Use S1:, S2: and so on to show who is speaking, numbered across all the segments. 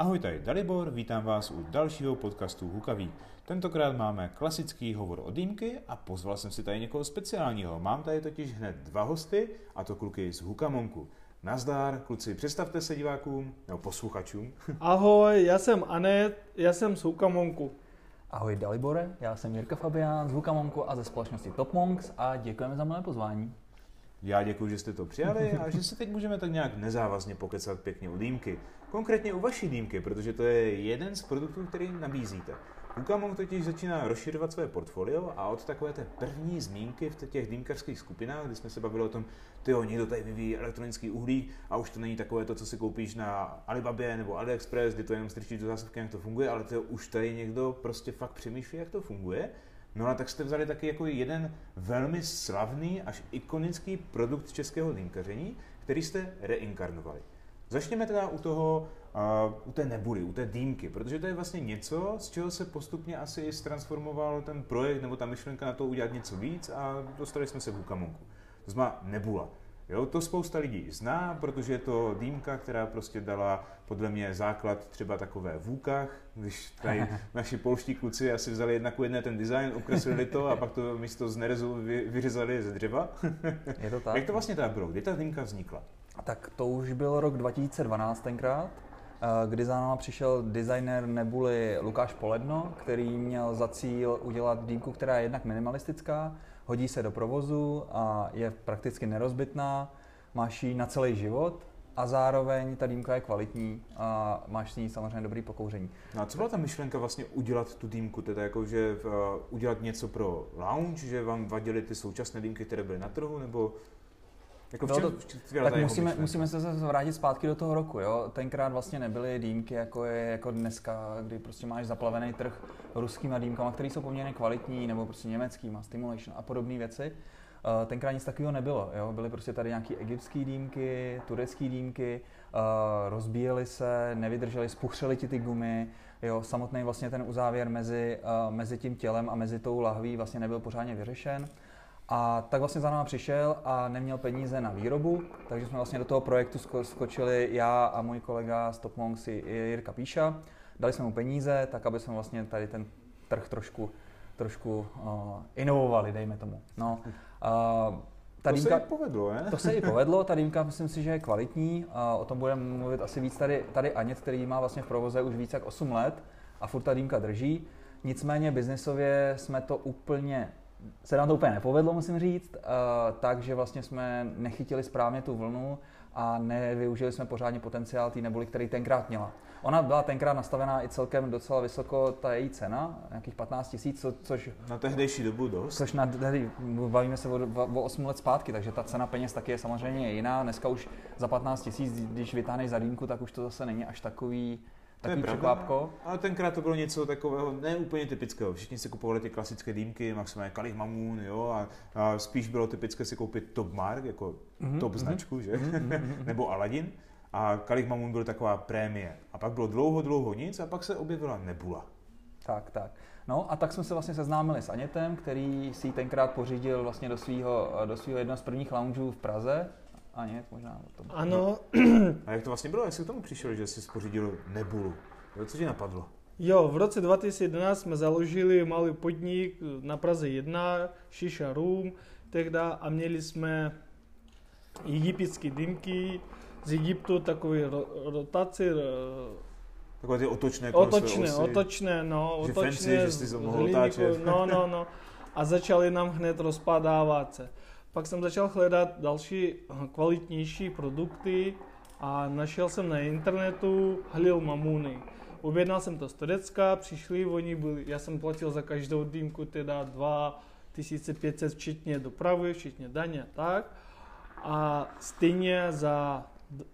S1: Ahoj, tady Dalibor, vítám vás u dalšího podcastu Hukaví. Tentokrát máme klasický hovor o dýmky a pozval jsem si tady někoho speciálního. Mám tady totiž hned dva hosty, a to kluky z Hukamonku. Nazdár, kluci, představte se divákům nebo posluchačům.
S2: Ahoj, já jsem Anet, já jsem z Hukamonku.
S3: Ahoj Dalibore, já jsem Jirka Fabián z Hukamonku a ze společnosti Top Monks a děkujeme za milé pozvání.
S1: Já děkuji, že jste to přijali a že se teď můžeme tak nějak nezávazně pokecat pěkně u dýmky. Konkrétně u vaší dýmky, protože to je jeden z produktů, který nabízíte. Ukamong totiž začíná rozšiřovat své portfolio a od takové té první zmínky v těch dýmkařských skupinách, kdy jsme se bavili o tom, ty někdo tady vyvíjí elektronický uhlí a už to není takové to, co si koupíš na Alibabě nebo AliExpress, kdy to jenom strčíš do zásuvky, jak to funguje, ale to už tady někdo prostě fakt přemýšlí, jak to funguje. No a tak jste vzali taky jako jeden velmi slavný až ikonický produkt českého dýmkaření, který jste reinkarnovali. Začněme teda u toho, uh, u té nebuly, u té dýmky, protože to je vlastně něco, z čeho se postupně asi transformoval ten projekt nebo ta myšlenka na to udělat něco víc a dostali jsme se k Hukamonku. To znamená nebula. Jo, to spousta lidí zná, protože je to dýmka, která prostě dala podle mě základ třeba takové v vůkách, když tady naši polští kluci asi vzali jedna ku jedné ten design, ukreslili to a pak to místo z nerezu vy, vyřezali ze dřeva.
S3: Je to tak.
S1: Jak to vlastně teda bylo? Kdy ta dýmka vznikla?
S3: Tak to už byl rok 2012 tenkrát, eh, kdy za náma přišel designer nebuly Lukáš Poledno, který měl za cíl udělat dýmku, která je jednak minimalistická, hodí se do provozu a je prakticky nerozbitná, máš ji na celý život a zároveň ta dýmka je kvalitní a máš s ní samozřejmě dobrý pokouření.
S1: No a co byla ta myšlenka vlastně udělat tu dýmku, teda jako, že uh, udělat něco pro lounge, že vám vadily ty současné dýmky, které byly na trhu, nebo
S3: jako v čem, to, tak musíme, musíme se zase vrátit zpátky do toho roku. Jo? Tenkrát vlastně nebyly dýmky, jako je jako dneska, kdy prostě máš zaplavený trh ruskýma dýmkama, které jsou poměrně kvalitní, nebo prostě německýma, stimulation a podobné věci. Uh, tenkrát nic takového nebylo. Jo? Byly prostě tady nějaké egyptské dýmky, turecké dýmky, uh, rozbíjely se, nevydržely, spuchřely ti ty gumy. Jo? Samotný vlastně ten uzávěr mezi, uh, mezi tím tělem a mezi tou lahví vlastně nebyl pořádně vyřešen. A tak vlastně za náma přišel a neměl peníze na výrobu, takže jsme vlastně do toho projektu skočili já a můj kolega z Top Monks Jirka Píša. Dali jsme mu peníze, tak aby jsme vlastně tady ten trh trošku, trošku uh, inovovali, dejme tomu. No, uh,
S1: ta to dýmka, se i povedlo, ne?
S3: To se i povedlo, ta dýmka myslím si, že je kvalitní. A o tom budeme mluvit asi víc tady, tady Anět, který má vlastně v provoze už více jak 8 let a furt ta dýmka drží. Nicméně biznesově jsme to úplně se nám to úplně nepovedlo, musím říct, uh, takže vlastně jsme nechytili správně tu vlnu a nevyužili jsme pořádně potenciál té neboli, který tenkrát měla. Ona byla tenkrát nastavená i celkem docela vysoko, ta její cena, nějakých 15 tisíc, co, což...
S1: Na tehdejší dobu dost.
S3: Což na, bavíme se o, o 8 let zpátky, takže ta cena peněz taky je samozřejmě jiná. Dneska už za 15 tisíc, když vytáhneš za dýmku, tak už to zase není až takový, Takový překvápko.
S1: Ale tenkrát to bylo něco takového ne úplně typického. Všichni si kupovali ty klasické dýmky, maximálně Kalich Mamun, jo, a, a, spíš bylo typické si koupit Top Mark, jako mm-hmm, top mm-hmm, značku, že? Mm-hmm, Nebo Aladdin. A Kalich Mamun byl taková prémie. A pak bylo dlouho, dlouho nic a pak se objevila Nebula.
S3: Tak, tak. No a tak jsme se vlastně seznámili s Anětem, který si tenkrát pořídil vlastně do svého do svýho jednoho z prvních loungeů v Praze, a nic, možná o tom.
S2: Ano.
S1: A jak to vlastně bylo? Jak jsi k tomu přišel, že jsi spořídil Nebulu? Co ti napadlo?
S2: Jo, v roce 2011 jsme založili malý podnik na Praze 1, Shisha Room, tehda a měli jsme egyptské dýmky z Egyptu, takové rotaci,
S1: Takové ty otočné
S2: Otočné, otočné, no,
S1: že
S2: otočné.
S1: Fancy, že jsi to mohl otáčet.
S2: No, no, no. A začali nám hned rozpadávat se. Pak jsem začal hledat další kvalitnější produkty a našel jsem na internetu Halil Mamuny. Objednal jsem to z Turecka, přišli, oni byli, já jsem platil za každou dýmku teda 2500 včetně dopravy, včetně daně tak. A stejně za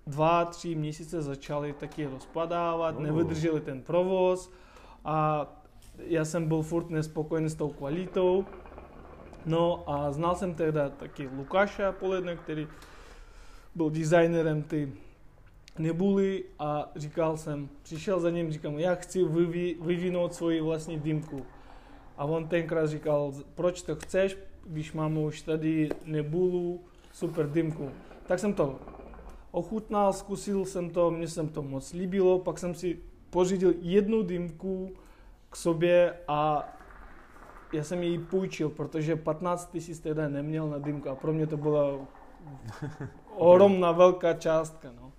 S2: dva, tři měsíce začali taky rozpadávat, nevydrželi ten provoz a já jsem byl furt nespokojený s tou kvalitou, No a znal jsem teda taky Lukáša Poledne, který byl designerem ty nebuly a říkal jsem, přišel za ním, říkám, já chci vyvi, vyvinout svoji vlastní dýmku. A on tenkrát říkal, proč to chceš, když máme už tady nebulu, super dýmku. Tak jsem to ochutnal, zkusil jsem to, mně se to moc líbilo, pak jsem si pořídil jednu dýmku k sobě a já jsem ji půjčil, protože 15 tisíc tehdy neměl na dýmku a pro mě to byla ohromná velká částka. No.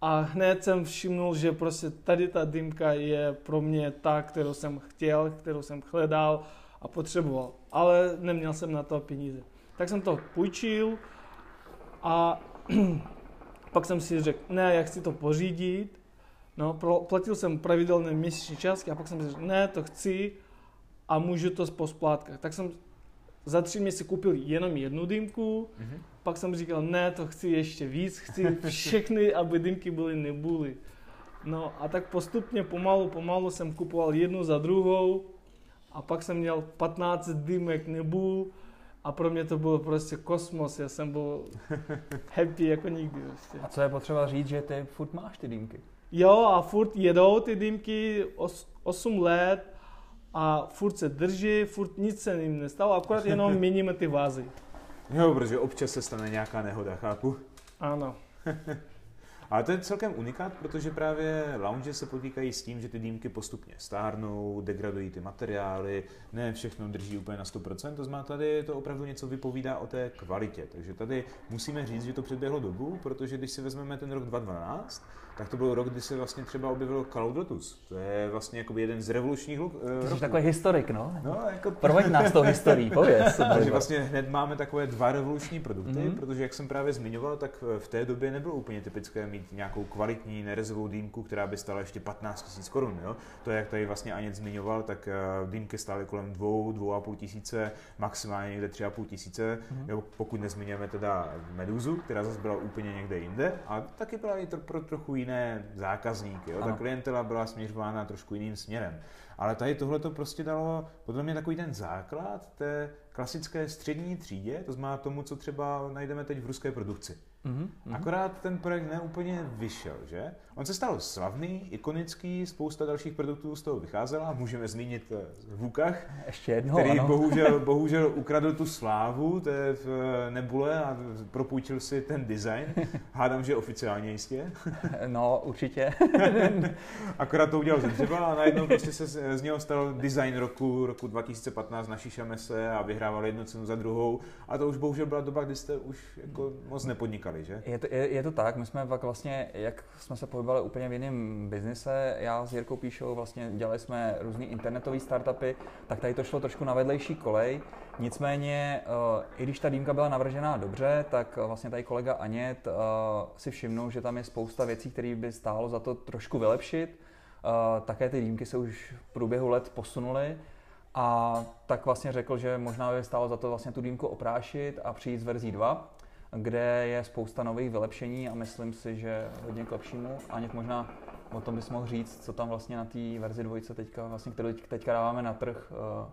S2: A hned jsem všimnul, že prostě tady ta dýmka je pro mě ta, kterou jsem chtěl, kterou jsem hledal a potřeboval. Ale neměl jsem na to peníze. Tak jsem to půjčil a pak jsem si řekl, ne, já chci to pořídit. No, platil jsem pravidelné měsíční částky a pak jsem si řekl, ne, to chci a můžu to po splátkách. Tak jsem za tři měsíce koupil jenom jednu dýmku, mm-hmm. pak jsem říkal, ne, to chci ještě víc, chci všechny, aby dýmky byly nebuly. No a tak postupně, pomalu, pomalu jsem kupoval jednu za druhou a pak jsem měl 15 dýmek nebul a pro mě to bylo prostě kosmos, já jsem byl happy jako nikdy. Prostě.
S3: A co je potřeba říct, že ty furt máš ty dýmky?
S2: Jo a furt jedou ty dýmky os, 8 let a furt se drží, furt nic se jim nestalo, akorát jenom měníme ty vázy.
S1: Jo, protože občas se stane nějaká nehoda, chápu.
S2: Ano.
S1: Ale to je celkem unikát, protože právě lounge se potýkají s tím, že ty dýmky postupně stárnou, degradují ty materiály, ne všechno drží úplně na 100%, to znamená tady to opravdu něco vypovídá o té kvalitě. Takže tady musíme říct, že to předběhlo dobu, protože když si vezmeme ten rok 2012, tak to byl rok, kdy se vlastně třeba objevil Cloud Lotus. To je vlastně jako jeden z revolučních uh,
S3: Jsi roků. takový historik, no.
S1: no jako...
S3: Proveď nás tou historií, pověz.
S1: Takže vlastně hned máme takové dva revoluční produkty, mm-hmm. protože jak jsem právě zmiňoval, tak v té době nebylo úplně typické mít nějakou kvalitní nerezovou dýmku, která by stála ještě 15 000 korun. Jo? To, jak tady vlastně Aněc zmiňoval, tak uh, dýmky stály kolem 2, 2,5 tisíce, maximálně někde 3,5 tisíce, mm-hmm. jo, pokud nezmiňujeme teda Meduzu, která zase byla úplně někde jinde, a taky byla i to pro trochu jiné jiné zákazníky. Jo? Ta klientela byla směřována trošku jiným směrem. Ale tady tohle to prostě dalo podle mě takový ten základ té klasické střední třídě, to znamená tomu, co třeba najdeme teď v ruské produkci. Mm-hmm. Akorát ten projekt neúplně vyšel, že? On se stal slavný, ikonický, spousta dalších produktů z toho vycházela. Můžeme zmínit eh, Vukach,
S3: Ještě jedno,
S1: který
S3: ano.
S1: bohužel, bohužel ukradl tu slávu té v eh, Nebule a propůjčil si ten design. Hádám, že oficiálně jistě.
S3: No, určitě.
S1: Akorát to udělal ze dřeva a najednou prostě se z něho stal design roku, roku 2015 na Šišamese a vyhrával jednu cenu za druhou. A to už bohužel byla doba, kdy jste už jako moc nepodnikali, že?
S3: Je to, je, je to tak, my jsme pak vlastně, jak jsme se pohybovali úplně v jiném biznise, já s Jirkou Píšou vlastně dělali jsme různé internetové startupy, tak tady to šlo trošku na vedlejší kolej. Nicméně, eh, i když ta dýmka byla navržená dobře, tak vlastně tady kolega Anět eh, si všimnul, že tam je spousta věcí, které by stálo za to trošku vylepšit. Eh, také ty dýmky se už v průběhu let posunuly a tak vlastně řekl, že možná by stálo za to vlastně tu dýmku oprášit a přijít z verzí 2 kde je spousta nových vylepšení a myslím si, že hodně k lepšímu. Aněk možná o tom bys mohl říct, co tam vlastně na té verzi dvojce teďka, vlastně, kterou teďka dáváme na trh, uh,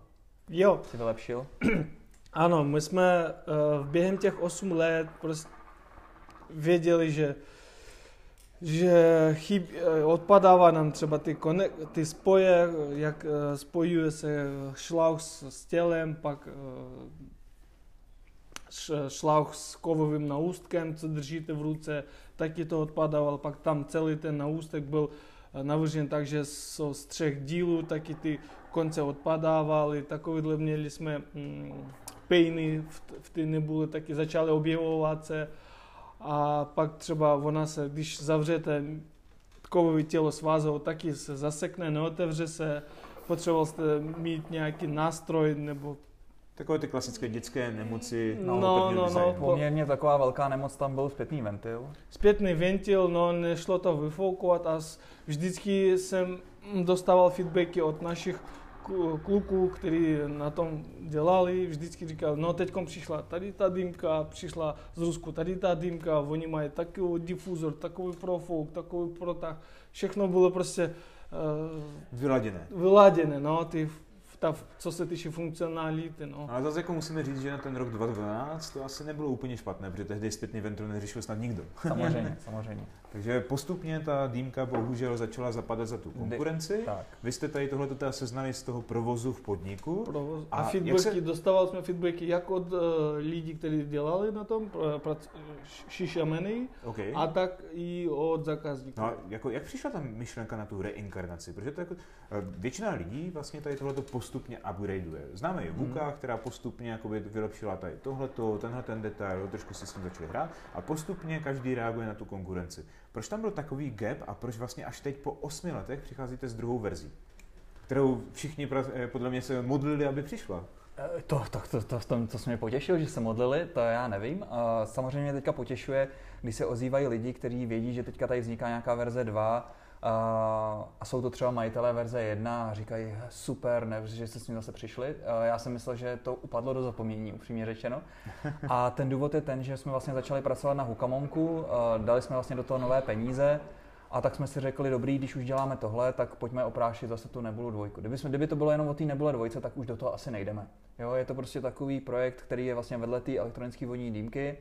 S2: jo.
S3: si vylepšil?
S2: Ano, my jsme uh, během těch 8 let prostě věděli, že že chyb, eh, odpadává nám třeba ty, konek, ty spoje, jak spojuje se šlauch s, s tělem, pak šlauch s kovovým naústkem, co držíte v ruce, taky to odpadával, pak tam celý ten naústek byl eh, navržen tak, že so z třech dílů taky ty konce odpadávaly, takovýhle měli jsme mm, pejny v, v ty nebule, taky začaly objevovat se. A pak třeba ona se, když zavřete kovové tělo svázou, taky se zasekne, neotevře se, potřeboval jste mít nějaký nástroj nebo
S1: Takové ty klasické dětské nemoci.
S2: No, no, no, no.
S3: Poměrně taková velká nemoc tam byl zpětný ventil.
S2: Zpětný ventil, no nešlo to vyfoukovat a vždycky jsem dostával feedbacky od našich kluků, kteří na tom dělali, vždycky říkal, no teď přišla tady ta dýmka, přišla z Rusku tady ta dýmka, oni mají takový difuzor, takový profouk, takový protah, všechno bylo prostě
S1: uh, vyladěné.
S2: Vyladěné, no, ty ta, co se týče funkcionality. No.
S1: Ale zase jako musíme říct, že na ten rok 2012 to asi nebylo úplně špatné, protože tehdy zpětný ventil neřešil snad nikdo.
S3: Samozřejmě, samozřejmě.
S1: Takže postupně ta dýmka bohužel začala zapadat za tu konkurenci. Tak. Vy jste tady tohle teda seznali z toho provozu v podniku.
S2: Provoz. A, a feedbacky, se... dostávali jsme feedbacky jak od uh, lidí, kteří dělali na tom, prac, šišameny, okay. a tak i od zákazníků.
S1: No, jako, jak přišla ta myšlenka na tu reinkarnaci? Protože to jako, eh, většina lidí vlastně tady tohleto postupně upgradeuje. Známe je Vuka, hmm. která postupně jakoby vylepšila tady tohleto, tenhle ten detail, trošku si s tím začali hrát a postupně každý reaguje na tu konkurenci. Proč tam byl takový gap a proč vlastně až teď po osmi letech přicházíte s druhou verzí? Kterou všichni eh, podle mě se modlili, aby přišla.
S3: Eh, to, to, to, to, to, to se mě potěšilo, že se modlili, to já nevím. Samozřejmě mě teďka potěšuje, když se ozývají lidi, kteří vědí, že teďka tady vzniká nějaká verze 2 a jsou to třeba majitelé verze 1 a říkají super, ne, že jste s ním zase přišli. Já jsem myslel, že to upadlo do zapomnění, upřímně řečeno. A ten důvod je ten, že jsme vlastně začali pracovat na Hukamonku, dali jsme vlastně do toho nové peníze, a tak jsme si řekli, dobrý, když už děláme tohle, tak pojďme oprášit zase tu Nebulu dvojku. Kdyby, jsme, kdyby to bylo jenom o té Nebule dvojce, tak už do toho asi nejdeme. Jo, je to prostě takový projekt, který je vlastně vedle té elektronické vodní dýmky.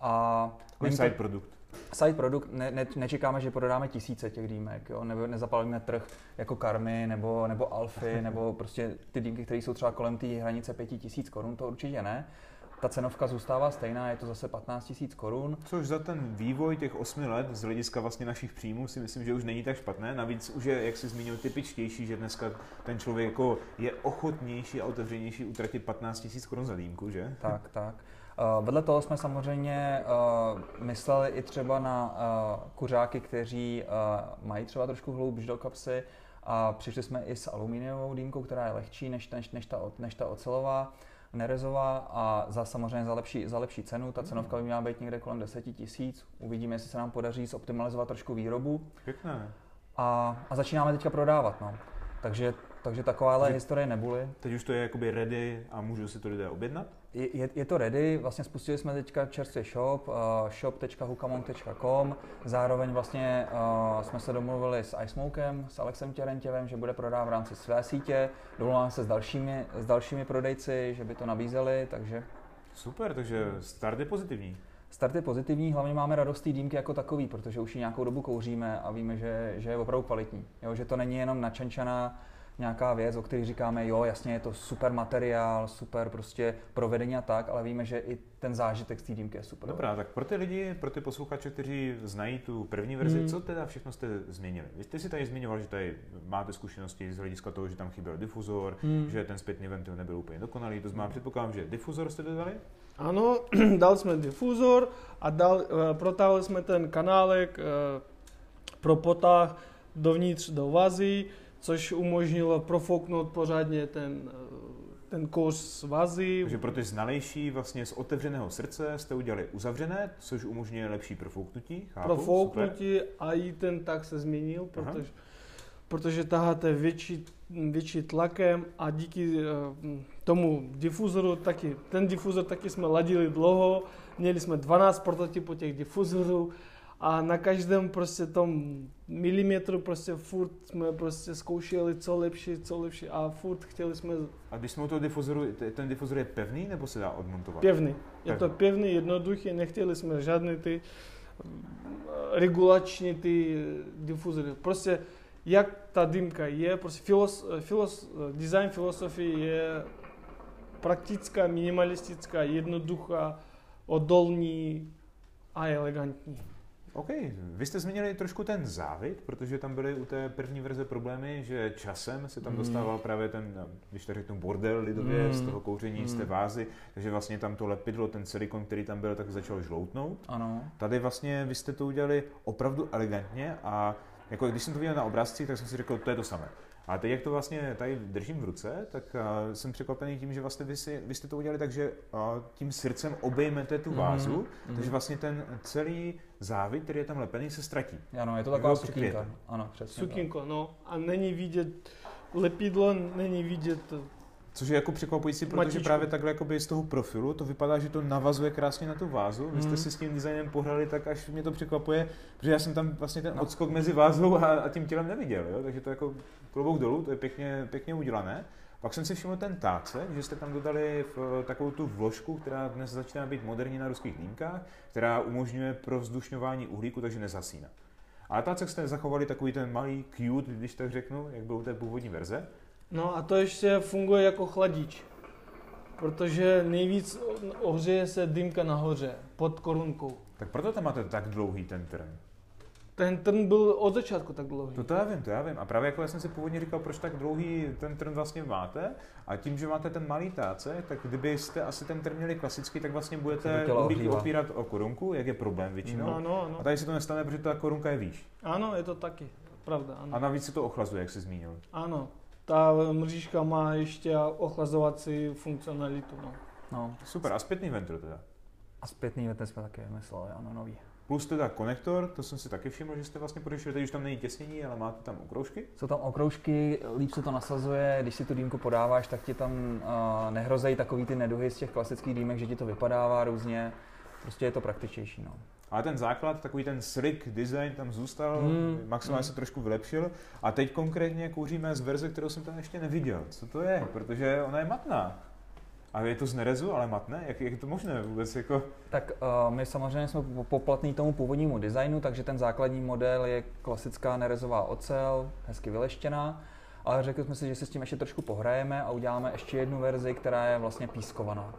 S3: A
S1: Takový side produkt.
S3: Side produkt, ne, ne, nečekáme, že prodáme tisíce těch dýmek, jo? nebo nezapalíme trh jako Karmy nebo, nebo Alfy, nebo prostě ty dýmky, které jsou třeba kolem té hranice 5000 korun, to určitě ne. Ta cenovka zůstává stejná, je to zase 15 000 korun.
S1: Což za ten vývoj těch 8 let z hlediska vlastně našich příjmů si myslím, že už není tak špatné. Navíc už je, jak jsi zmínil, typičtější, že dneska ten člověk jako je ochotnější a otevřenější utratit 15 000 korun za dýmku, že?
S3: Tak, tak. Uh, vedle toho jsme samozřejmě uh, mysleli i třeba na uh, kuřáky, kteří mají třeba trošku hloubš do kapsy a přišli jsme i s aluminiovou dýmkou, která je lehčí než, než, než, ta, než ta ocelová, nerezová a za samozřejmě za lepší, za lepší cenu. Ta cenovka by měla být někde kolem 10 tisíc. Uvidíme, jestli se nám podaří zoptimalizovat trošku výrobu.
S1: Pěkné.
S3: A, a začínáme teďka prodávat. No. Takže, takže takováhle historie nebuly.
S1: Teď už to je jakoby ready a můžu si to lidé objednat?
S3: Je, je to ready, vlastně spustili jsme teďka čerstvě shop, uh, shop.hukamon.com, zároveň vlastně uh, jsme se domluvili s iSmokem, s Alexem Těrentěvem, že bude prodávat v rámci své sítě, domluváme se s dalšími, s dalšími prodejci, že by to nabízeli, takže...
S1: Super, takže start je pozitivní.
S3: Start je pozitivní, hlavně máme radost té dýmky jako takový, protože už ji nějakou dobu kouříme a víme, že, že je opravdu kvalitní. Jo, že to není jenom načančaná nějaká věc, o které říkáme, jo, jasně, je to super materiál, super prostě provedení a tak, ale víme, že i ten zážitek z té dýmky je super.
S1: Dobrá, tak pro ty lidi, pro ty posluchače, kteří znají tu první verzi, hmm. co teda všechno jste změnili? Vy jste si tady zmiňoval, že tady máte zkušenosti z hlediska toho, že tam chyběl difuzor, hmm. že ten zpětný ventil nebyl úplně dokonalý, to znamená, předpokládám, že difuzor jste dodali?
S2: Ano, dal jsme difuzor a dal, uh, protáhli jsme ten kanálek uh, pro potah dovnitř do vazy, což umožnilo profouknout pořádně ten, ten kous vazy.
S1: Takže pro ty znalejší vlastně z otevřeného srdce jste udělali uzavřené, což umožňuje lepší profouknutí.
S2: Chápu, profouknutí super. a i ten tak se změnil, protože, protože taháte větší, větší tlakem a díky uh, tomu difuzoru taky, ten difuzor taky jsme ladili dlouho, měli jsme 12 prototypů těch difuzorů a na každém prostě tom milimetru prostě furt jsme prostě zkoušeli co lepší, co lepší a furt chtěli jsme...
S1: A když jsme u toho difuzoru, ten difuzor je pevný nebo se dá odmontovat?
S2: Pevný. Je to pevný, jednoduchý, nechtěli jsme žádný ty regulační ty difuzory. Prostě jak ta dýmka je, prostě filos, filos, design filosofie je praktická, minimalistická, jednoduchá, odolní a elegantní.
S1: OK, vy jste zmínili trošku ten závit, protože tam byly u té první verze problémy, že časem se tam mm. dostával právě ten, když to řeknu, bordel lidově mm. z toho kouření, mm. z té hmm. vázy, takže vlastně tam to lepidlo, ten silikon, který tam byl, tak začal žloutnout.
S3: Ano.
S1: Tady vlastně vy jste to udělali opravdu elegantně a jako když jsem to viděl na obrázcích, tak jsem si řekl, to je to samé. A teď, jak to vlastně tady držím v ruce, tak uh, jsem překvapený tím, že vlastně vy, si, vy jste to udělali tak, že uh, tím srdcem obejmete tu mhm, vázu, mm-hmm. takže vlastně ten celý závit, který je tam lepený, se ztratí.
S3: Ano, je to taková sukínka. Ano, přesně.
S2: Sukínko, no. A není vidět lepidlo, není vidět
S1: Což je jako překvapující, protože Matičku. právě takhle jakoby z toho profilu to vypadá, že to navazuje krásně na tu vázu. Vy jste mm. si s tím designem pohrali, tak až mě to překvapuje, protože já jsem tam vlastně ten no. odskok mezi vázou a, a tím tělem neviděl. Jo? Takže to jako klobouk dolů, to je pěkně, pěkně udělané. Pak jsem si všiml ten táce, že jste tam dodali v takovou tu vložku, která dnes začíná být moderní na ruských línkách, která umožňuje pro vzdušňování uhlíku, takže nezasíná. Ale tak jste zachovali takový ten malý cute, když tak řeknu, jak byl u té původní verze.
S2: No a to ještě funguje jako chladič. Protože nejvíc ohřeje se dýmka nahoře, pod korunkou.
S1: Tak proto tam máte tak dlouhý ten trn.
S2: Ten trn byl od začátku tak dlouhý.
S1: To, to já vím, to já vím. A právě jako já jsem si původně říkal, proč tak dlouhý ten trn vlastně máte. A tím, že máte ten malý táce, tak kdybyste asi ten trn měli klasický, tak vlastně budete uhlíky opírat o korunku, jak je problém většinou.
S2: No, ano, ano.
S1: A tady se to nestane, protože ta korunka je výš.
S2: Ano, je to taky. Pravda, ano.
S1: A navíc se to ochlazuje, jak jsi zmínil.
S2: Ano, ta mřížka má ještě ochlazovací funkcionalitu. No.
S1: no. Super, a zpětný ventr teda?
S3: A zpětný ventr jsme taky vymysleli, ano, nový.
S1: Plus teda konektor, to jsem si taky všiml, že jste vlastně podešli, teď už tam není těsnění, ale máte tam okroužky?
S3: Jsou tam okroužky, líp se to nasazuje, když si tu dýmku podáváš, tak ti tam uh, nehrozejí takový ty neduhy z těch klasických dýmek, že ti to vypadává různě. Prostě je to praktičtější. No.
S1: Ale ten základ, takový ten slick design tam zůstal, mm. maximálně mm. se trošku vylepšil. A teď konkrétně kouříme z verze, kterou jsem tam ještě neviděl. Co to je? Protože ona je matná. A je to z nerezu, ale matné? Jak, jak je to možné vůbec? Jako?
S3: Tak uh, my samozřejmě jsme poplatní tomu původnímu designu, takže ten základní model je klasická nerezová ocel, hezky vyleštěná, ale řekli jsme si, že se s tím ještě trošku pohrajeme a uděláme ještě jednu verzi, která je vlastně pískovaná.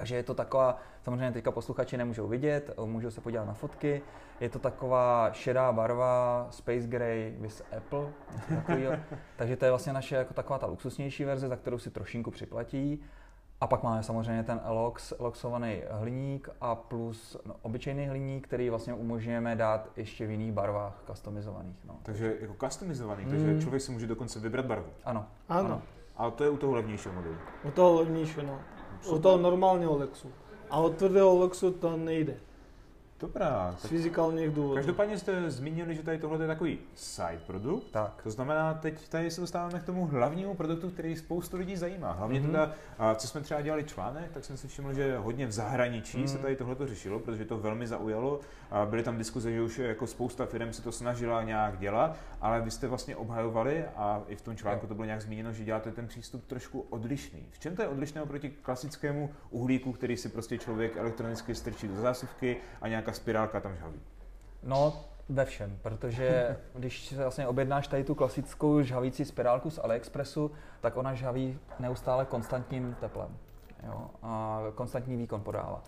S3: Takže je to taková, samozřejmě teďka posluchači nemůžou vidět, můžou se podívat na fotky, je to taková šedá barva, Space Gray with Apple, takovýho. takže to je vlastně naše jako taková ta luxusnější verze, za kterou si trošinku připlatí. A pak máme samozřejmě ten elox, eloxovaný hliník a plus no, obyčejný hliník, který vlastně umožňujeme dát ještě v jiných barvách customizovaných. No.
S1: Takže jako customizovaný, mm. takže člověk si může dokonce vybrat barvu.
S3: Ano.
S2: Ano. ano.
S1: A to je u toho levnějšího modelu.
S2: U toho levnějšího, no. Super. U toho normálního Lexu. A od tvrdého Lexu to nejde.
S1: Dobrá.
S2: Z fyzikálních důvodů.
S1: Každopádně jste zmínili, že tady tohle je takový side produkt.
S3: Tak.
S1: To znamená, teď tady se dostáváme k tomu hlavnímu produktu, který spoustu lidí zajímá. Hlavně mm-hmm. teda, co jsme třeba dělali článek, tak jsem si všiml, že hodně v zahraničí mm. se tady tohle řešilo, protože to velmi zaujalo. Byly tam diskuze, že už jako spousta firm se to snažila nějak dělat, ale vy jste vlastně obhajovali a i v tom článku to bylo nějak zmíněno, že děláte ten přístup trošku odlišný. V čem to je odlišné oproti klasickému uhlíku, který si prostě člověk elektronicky strčí do zásuvky a nějaká spirálka tam žhaví?
S3: No, ve všem, protože když se vlastně objednáš tady tu klasickou žhavící spirálku z AliExpressu, tak ona žhaví neustále konstantním teplem. Jo, a konstantní výkon podává.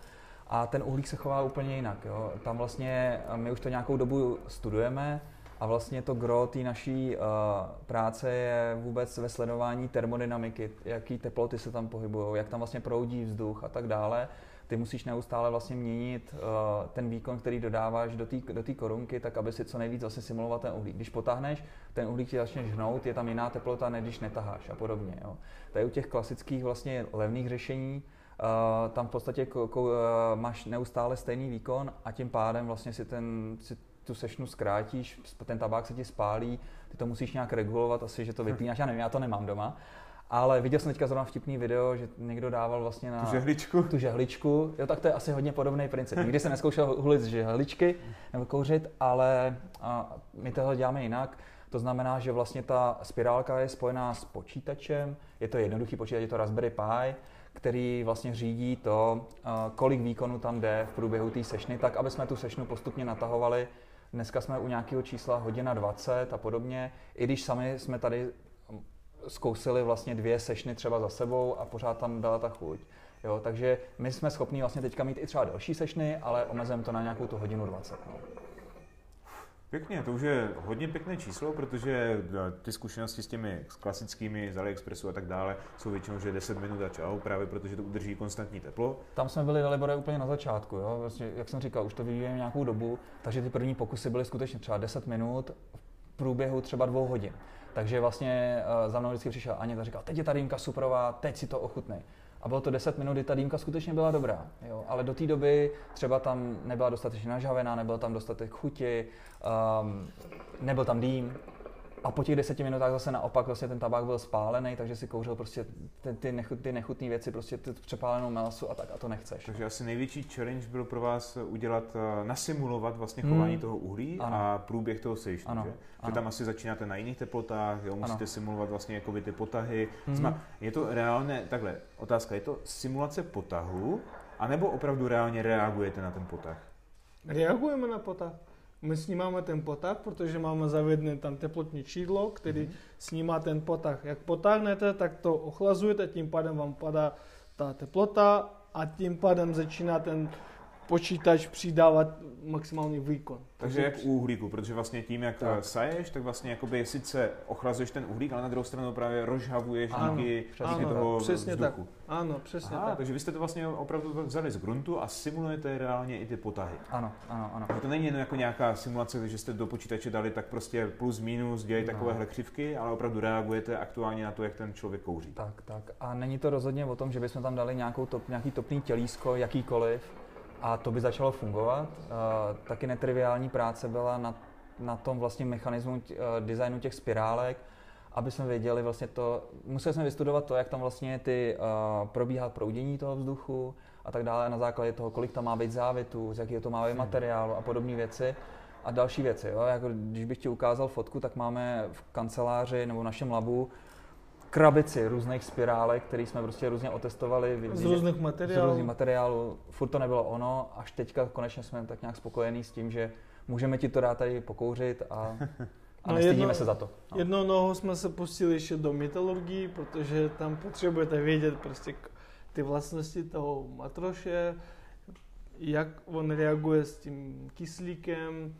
S3: A ten uhlík se chová úplně jinak. Jo. Tam vlastně my už to nějakou dobu studujeme a vlastně to gro té naší uh, práce je vůbec ve sledování termodynamiky, jaký teploty se tam pohybují, jak tam vlastně proudí vzduch a tak dále. Ty musíš neustále vlastně měnit uh, ten výkon, který dodáváš do té do korunky, tak aby si co nejvíc vlastně simulovat ten uhlík. Když potáhneš, ten uhlík ti začne žhnout, je tam jiná teplota, než když netaháš a podobně. Jo. Tady u těch klasických vlastně levných řešení Uh, tam v podstatě uh, máš neustále stejný výkon a tím pádem vlastně si, ten, si tu sešnu zkrátíš, ten tabák se ti spálí, ty to musíš nějak regulovat, asi, že to vypínáš, já nevím, já to nemám doma. Ale viděl jsem teďka zrovna vtipný video, že někdo dával vlastně na
S1: tu žehličku.
S3: Tu žehličku. Jo, tak to je asi hodně podobný princip. Nikdy jsem neskoušel hulit z žehličky nebo kouřit, ale a my tohle děláme jinak. To znamená, že vlastně ta spirálka je spojená s počítačem, je to jednoduchý počítač, je to Raspberry Pi, který vlastně řídí to, kolik výkonu tam jde v průběhu té sešny, tak aby jsme tu sešnu postupně natahovali. Dneska jsme u nějakého čísla hodina 20 a podobně, i když sami jsme tady zkousili vlastně dvě sešny třeba za sebou a pořád tam byla ta chuť. Jo, takže my jsme schopni vlastně teďka mít i třeba delší sešny, ale omezujeme to na nějakou tu hodinu 20. No.
S1: Pěkně, to už je hodně pěkné číslo, protože eh, ty zkušenosti s těmi klasickými z AliExpressu a tak dále jsou většinou, že 10 minut a čau, právě protože to udrží konstantní teplo.
S3: Tam jsme byli Dalibore úplně na začátku, jo? Vlastně, jak jsem říkal, už to vyvíjíme nějakou dobu, takže ty první pokusy byly skutečně třeba 10 minut v průběhu třeba dvou hodin. Takže vlastně uh, za mnou vždycky přišel Aně a říkal, teď je ta dýmka suprová, teď si to ochutnej. A bylo to 10 minut, kdy ta dýmka skutečně byla dobrá. Jo? Ale do té doby třeba tam nebyla dostatečně nažavená, nebyl tam dostatek chuti, um, nebyl tam dým, a po těch deseti minutách zase naopak vlastně ten tabák byl spálený, takže si kouřil prostě ty, ty, nechut, ty nechutné věci, prostě ty přepálenou melasu a tak a to nechceš.
S1: Takže asi největší challenge byl pro vás udělat, eh, nasimulovat vlastně chování hmm. toho uhlí ano. a průběh toho sejštu, ano. že? Že tam asi začínáte na jiných teplotách, jo, musíte ano. simulovat vlastně jako ty potahy. Hmm. Znamená, je to reálné, takhle, otázka, je to simulace potahu, anebo opravdu reálně reagujete na ten potah?
S2: Reagujeme na potah. My snímáme ten potah, protože máme zavedené tam teplotní čidlo, který mm-hmm. snímá ten potah. Jak potáhnete, tak to ochlazujete, tím pádem vám padá ta teplota a tím pádem začíná ten počítač přidávat maximální výkon.
S1: Takže jak u uhlíku, protože vlastně tím, jak tak. saješ, tak vlastně jakoby sice ochlazuješ ten uhlík, ale na druhou stranu právě rozžhavuješ ano, díky, díky toho
S2: přesně
S1: vzduchu.
S2: Tak. Ano, přesně
S1: Aha,
S2: tak.
S1: Takže vy jste to vlastně opravdu vzali z gruntu a simulujete reálně i ty potahy.
S3: Ano, ano, ano.
S1: To není jen jako nějaká simulace, že jste do počítače dali tak prostě plus minus, dělají no. takovéhle křivky, ale opravdu reagujete aktuálně na to, jak ten člověk kouří.
S3: Tak, tak. A není to rozhodně o tom, že bychom tam dali nějakou top, nějaký topný tělísko, jakýkoliv, a to by začalo fungovat. Uh, taky netriviální práce byla na, na tom vlastně mechanismu uh, designu těch spirálek, aby jsme věděli vlastně to, museli jsme vystudovat to, jak tam vlastně ty uh, probíhá proudění toho vzduchu a tak dále na základě toho, kolik tam má být závětů, z jakého to má být hmm. materiálu a podobné věci. A další věci, jo? Jako, když bych ti ukázal fotku, tak máme v kanceláři nebo v našem labu krabici různých spirálek, které jsme prostě různě otestovali.
S2: Z různých materiálů.
S3: Z různých materiálů. Furt to nebylo ono, až teďka konečně jsme tak nějak spokojení s tím, že můžeme ti to dát tady pokouřit a, a no nestydíme jedno, se za to.
S2: No. Jednou nohou jsme se pustili ještě do metalurgii, protože tam potřebujete vědět prostě ty vlastnosti toho matroše, jak on reaguje s tím kyslíkem,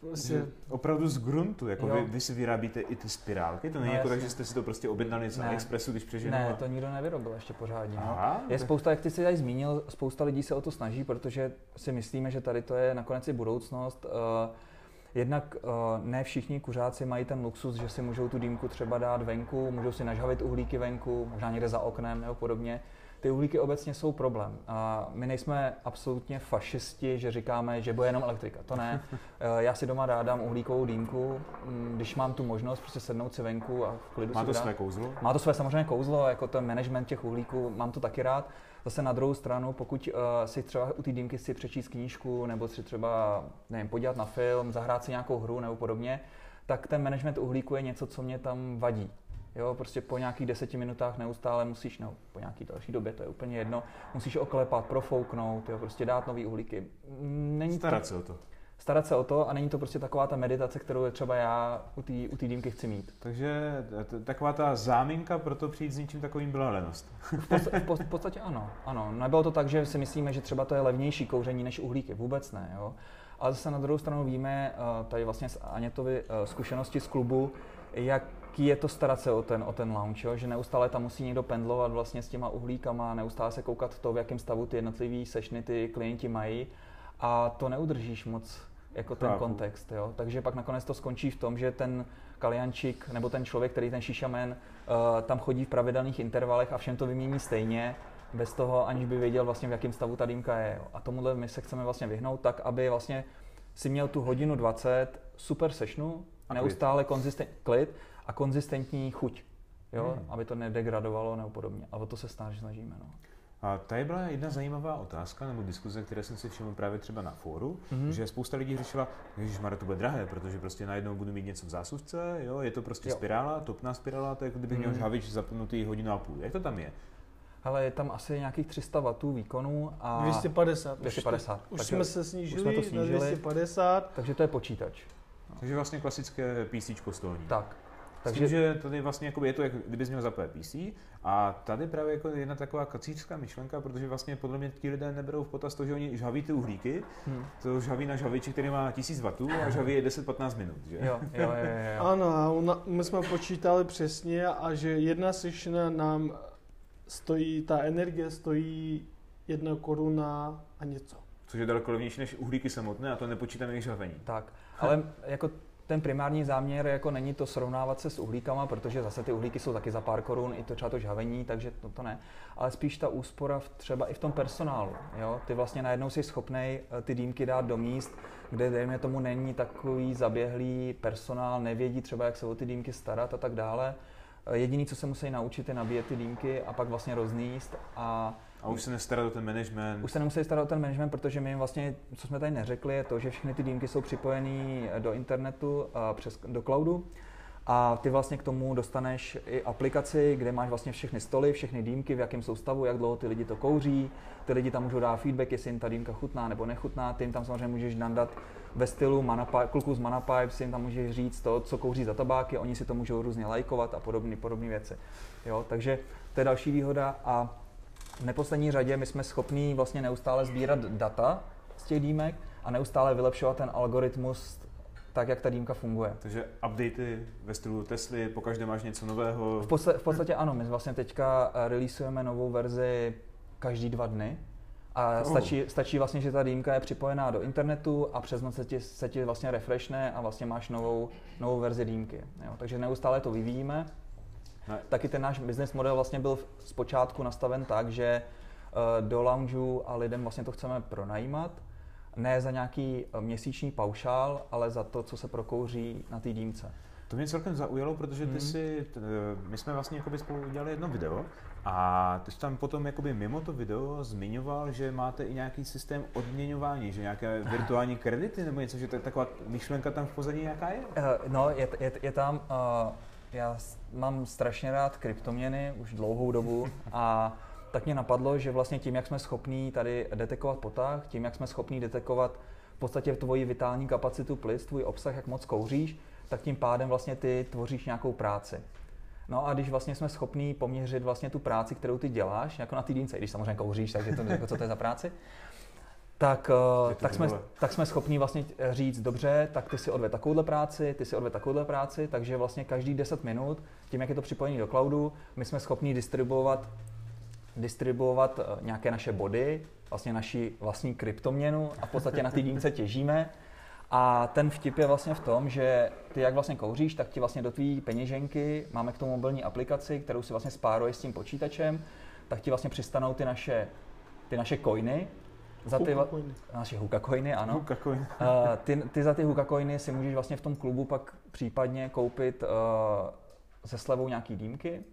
S1: Prostě... Opravdu z gruntu, jako vy, vy, si vyrábíte i ty spirálky, to není no, jako tak, že jste si to prostě objednali z AliExpressu, když přeženu.
S3: Ne, to nikdo nevyrobil ještě pořádně. Aha, no. Je spousta, jak ty si tady zmínil, spousta lidí se o to snaží, protože si myslíme, že tady to je nakonec i budoucnost. Uh, Jednak uh, ne všichni kuřáci mají ten luxus, že si můžou tu dýmku třeba dát venku, můžou si nažhavit uhlíky venku, možná někde za oknem nebo podobně ty uhlíky obecně jsou problém. A my nejsme absolutně fašisti, že říkáme, že bude jenom elektrika. To ne. Eh, já si doma dám uhlíkovou dýmku, mm, když mám tu možnost prostě sednout si venku a v klidu
S1: Má to své kouzlo?
S3: Má to své samozřejmě kouzlo, jako ten management těch uhlíků, mám to taky rád. Zase na druhou stranu, pokud uh, si třeba u té dýmky si přečíst knížku, nebo si třeba, nevím, podívat na film, zahrát si nějakou hru nebo podobně, tak ten management uhlíku je něco, co mě tam vadí. Jo, prostě po nějakých deseti minutách neustále musíš, no, po nějaký další době, to je úplně jedno, musíš oklepat, profouknout, jo, prostě dát nový uhlíky.
S1: Není Starat to, se o to.
S3: Starat se o to a není to prostě taková ta meditace, kterou je třeba já u té u dýmky chci mít.
S1: Takže taková ta záminka pro to přijít s něčím takovým byla lenost.
S3: v, podstatě, v, v podstatě ano, ano. Nebylo to tak, že si myslíme, že třeba to je levnější kouření než uhlíky, vůbec ne, jo. Ale zase na druhou stranu víme, eh, tady vlastně z Anětovy eh, zkušenosti z klubu, jak jaký je to starat se o ten, o ten lounge, jo? že neustále tam musí někdo pendlovat vlastně s těma uhlíkama, neustále se koukat to, v jakém stavu ty jednotlivé sešny ty klienti mají a to neudržíš moc jako ten Chápu. kontext. Jo? Takže pak nakonec to skončí v tom, že ten kaliančík nebo ten člověk, který ten šišamen, uh, tam chodí v pravidelných intervalech a všem to vymění stejně, bez toho, aniž by věděl vlastně, v jakém stavu ta dýmka je. Jo? A tomuhle my se chceme vlastně vyhnout tak, aby vlastně si měl tu hodinu 20 super sešnu, neustále konzistentní klid a konzistentní chuť, jo? Hmm. aby to nedegradovalo nebo podobně. A o to se snaží, snažíme. No.
S1: A tady byla jedna zajímavá otázka nebo diskuze, které jsem si všiml právě třeba na fóru, mm-hmm. že spousta lidí řešila, že Mara, to bude drahé, protože prostě najednou budu mít něco v zásuvce, jo, je to prostě jo. spirála, topná spirála, to je jako kdybych mm-hmm. měl žhavič zapnutý hodinu a půl. Jak to tam je?
S3: Ale je tam asi nějakých 300 W výkonu a...
S2: 250.
S3: 250.
S2: Už, už jsme se snížili, už jsme to snížili na 250.
S3: Takže to je počítač.
S1: No. Takže vlastně klasické PC stolní.
S3: Tak.
S1: Takže tím, že tady vlastně jako je to, jak kdybys měl zapojit PC a tady právě jako jedna taková kacířská myšlenka, protože vlastně podle mě ti lidé neberou v potaz to, že oni žhaví ty uhlíky, hmm. to žhaví na žhaviči, který má 1000 W a žhaví je 10-15 minut, že?
S3: Jo, jo, jo, jo.
S2: Ano, a ona, my jsme počítali přesně a že jedna sešna nám stojí, ta energie stojí jedna koruna a něco.
S1: Což je daleko levnější než uhlíky samotné a to nepočítáme jejich žhavení.
S3: Tak, ale jako ten primární záměr jako není to srovnávat se s uhlíkama, protože zase ty uhlíky jsou taky za pár korun, i to třeba to žhavení, takže to, to ne. Ale spíš ta úspora v, třeba i v tom personálu. Jo? Ty vlastně najednou jsi schopný eh, ty dýmky dát do míst, kde dejme tomu není takový zaběhlý personál, nevědí třeba, jak se o ty dýmky starat a tak dále. Eh, jediný, co se musí naučit, je nabíjet ty dýmky a pak vlastně rozníst a
S1: a už se nestarat o ten management.
S3: Už se nemusí starat o ten management, protože my vlastně, co jsme tady neřekli, je to, že všechny ty dýmky jsou připojené do internetu, přes, do cloudu A ty vlastně k tomu dostaneš i aplikaci, kde máš vlastně všechny stoly, všechny dýmky, v jakém jsou stavu, jak dlouho ty lidi to kouří. Ty lidi tam můžou dát feedback, jestli jim ta dýmka chutná nebo nechutná. Ty jim tam samozřejmě můžeš nandat ve stylu Manapipe, kluku z Manapipe, si jim tam můžeš říct to, co kouří za tabáky, oni si to můžou různě lajkovat a podobné podobné věci. Jo, takže to je další výhoda a v neposlední řadě my jsme schopní vlastně neustále sbírat data z těch dýmek a neustále vylepšovat ten algoritmus tak, jak ta dýmka funguje.
S1: Takže updaty ve stylu Tesly, pokaždé máš něco nového?
S3: V, podstatě, v podstatě ano, my vlastně teďka eh, releaseujeme novou verzi každý dva dny. A oh. stačí, stačí vlastně, že ta dýmka je připojená do internetu a přes noc se ti, se ti vlastně refreshne a vlastně máš novou, novou verzi dýmky. Jo. Takže neustále to vyvíjíme. Ne. Taky ten náš business model vlastně byl zpočátku nastaven tak, že uh, do loungeu a lidem vlastně to chceme pronajímat ne za nějaký eh, měsíční paušál, ale za to, co se prokouří na té dýmce.
S1: To mě celkem zaujalo, protože ty hmm. si, t, my jsme vlastně jakoby spolu udělali jedno video a ty jsi tam potom jakoby mimo to video zmiňoval, že máte i nějaký systém odměňování, že nějaké virtuální kredity nebo něco, že to je taková myšlenka tam v pozadí nějaká je? Uh,
S3: no, je, je, je tam, uh, já mám strašně rád kryptoměny už dlouhou dobu a tak mě napadlo, že vlastně tím, jak jsme schopní tady detekovat potah, tím, jak jsme schopní detekovat v podstatě tvoji vitální kapacitu plis, tvůj obsah, jak moc kouříš, tak tím pádem vlastně ty tvoříš nějakou práci. No a když vlastně jsme schopní poměřit vlastně tu práci, kterou ty děláš, jako na té dýnce, když samozřejmě kouříš, takže to, jako co to je za práci, tak, eh, tak, jsme, tak jsme schopni vlastně říct, dobře, tak ty si odved takovouhle práci, ty si odved takovouhle práci, takže vlastně každý 10 minut, tím, jak je to připojení do cloudu, my jsme schopni distribuovat distribuovat eh, nějaké naše body, vlastně naši vlastní kryptoměnu a v podstatě na ty dýmce těžíme. A ten vtip je vlastně v tom, že ty jak vlastně kouříš, tak ti vlastně do tvý peněženky, máme k tomu mobilní aplikaci, kterou si vlastně spáruješ s tím počítačem, tak ti vlastně přistanou ty naše, ty naše coiny,
S2: za ty
S3: va- naše huka coiny, ano.
S1: Huka coin. uh,
S3: ty, ty, za ty huka coiny si můžeš vlastně v tom klubu pak případně koupit uh, se slevou nějaký dýmky,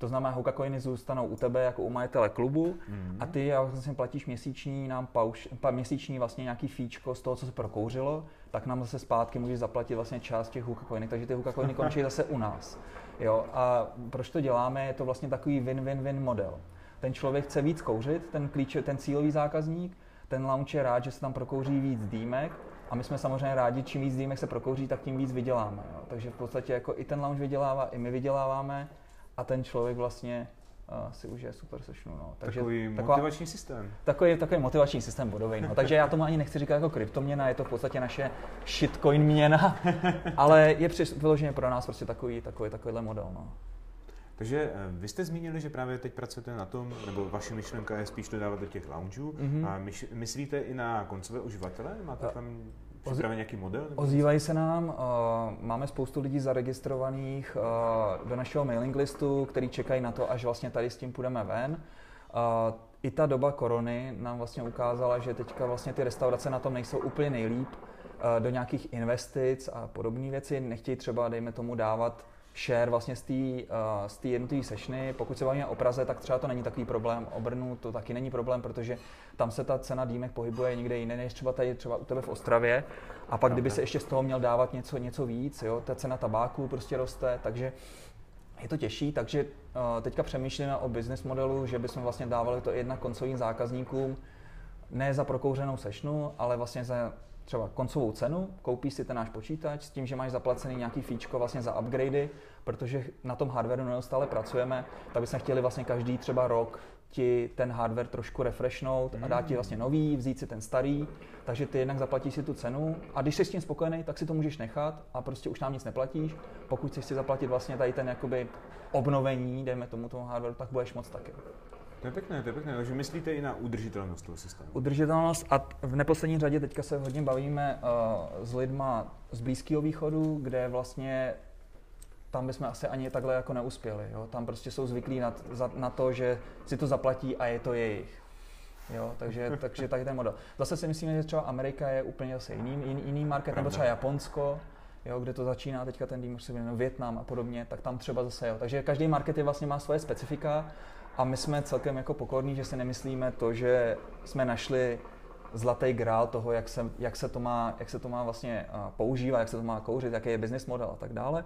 S3: to znamená, Hoka coiny zůstanou u tebe jako u majitele klubu mm-hmm. a ty vlastně platíš měsíční nám pauš, pa, měsíční vlastně nějaký fíčko z toho, co se prokouřilo, tak nám zase zpátky můžeš zaplatit vlastně část těch Hoka coiny, takže ty Hoka coiny končí zase u nás. Jo, a proč to děláme? Je to vlastně takový win-win-win model. Ten člověk chce víc kouřit, ten, klíč, ten cílový zákazník, ten launch je rád, že se tam prokouří víc dýmek, a my jsme samozřejmě rádi, čím víc dýmek se prokouří, tak tím víc vyděláme. Jo. Takže v podstatě jako i ten lounge vydělává, i my vyděláváme a ten člověk vlastně uh, si užije super sešnu. No.
S1: Takže takový taková, motivační systém.
S3: Takový, takový motivační systém bodový. No. Takže já tomu ani nechci říkat jako kryptoměna, je to v podstatě naše shitcoin měna, ale je vyloženě pro nás prostě takový, takový, takovýhle model. No.
S1: Takže eh, vy jste zmínili, že právě teď pracujete na tom, nebo vaše myšlenka je spíš dodávat do těch loungeů. Mm-hmm. A myš, myslíte i na koncové uživatele? Máte tam Připraven nějaký model?
S3: Ozývají se nám, uh, máme spoustu lidí zaregistrovaných uh, do našeho mailing listu, který čekají na to, až vlastně tady s tím půjdeme ven. Uh, I ta doba korony nám vlastně ukázala, že teďka vlastně ty restaurace na tom nejsou úplně nejlíp do nějakých investic a podobné věci. Nechtějí třeba, dejme tomu, dávat share vlastně z té uh, jednotlivé sešny. Pokud se bavíme o Praze, tak třeba to není takový problém. O Brnu to taky není problém, protože tam se ta cena dýmek pohybuje někde jinde, než třeba tady třeba u tebe v Ostravě. A pak, kdyby se ještě z toho měl dávat něco, něco víc, jo, ta cena tabáku prostě roste, takže je to těžší, takže uh, teďka přemýšlíme o business modelu, že bychom vlastně dávali to jednak koncovým zákazníkům, ne za prokouřenou sešnu, ale vlastně za třeba koncovou cenu, koupíš si ten náš počítač s tím, že máš zaplacený nějaký fíčko vlastně za upgradey, protože na tom hardwareu neustále pracujeme, tak bychom chtěli vlastně každý třeba rok ti ten hardware trošku refreshnout a dát ti vlastně nový, vzít si ten starý, takže ty jednak zaplatíš si tu cenu a když jsi s tím spokojený, tak si to můžeš nechat a prostě už nám nic neplatíš. Pokud chceš si zaplatit vlastně tady ten jakoby obnovení, dejme tomu tomu hardwareu, tak budeš moc taky.
S1: To je pěkné, to je pěkné. Takže myslíte i na udržitelnost toho systému?
S3: Udržitelnost a v neposlední řadě teďka se hodně bavíme uh, s lidma z Blízkého východu, kde vlastně tam bychom asi ani takhle jako neuspěli. Jo? Tam prostě jsou zvyklí na, na to, že si to zaplatí a je to jejich. Jo, takže, takže tady ten model. Zase si myslím, že třeba Amerika je úplně zase jiný, jiný, jiný market, nebo třeba Japonsko, jo, kde to začíná teďka ten tým, se Větnam a podobně, tak tam třeba zase jo. Takže každý market je vlastně má svoje specifika a my jsme celkem jako pokorní, že si nemyslíme to, že jsme našli zlatý grál toho, jak se, jak se, to, má, jak se to má vlastně používat, jak se to má kouřit, jaký je business model a tak dále.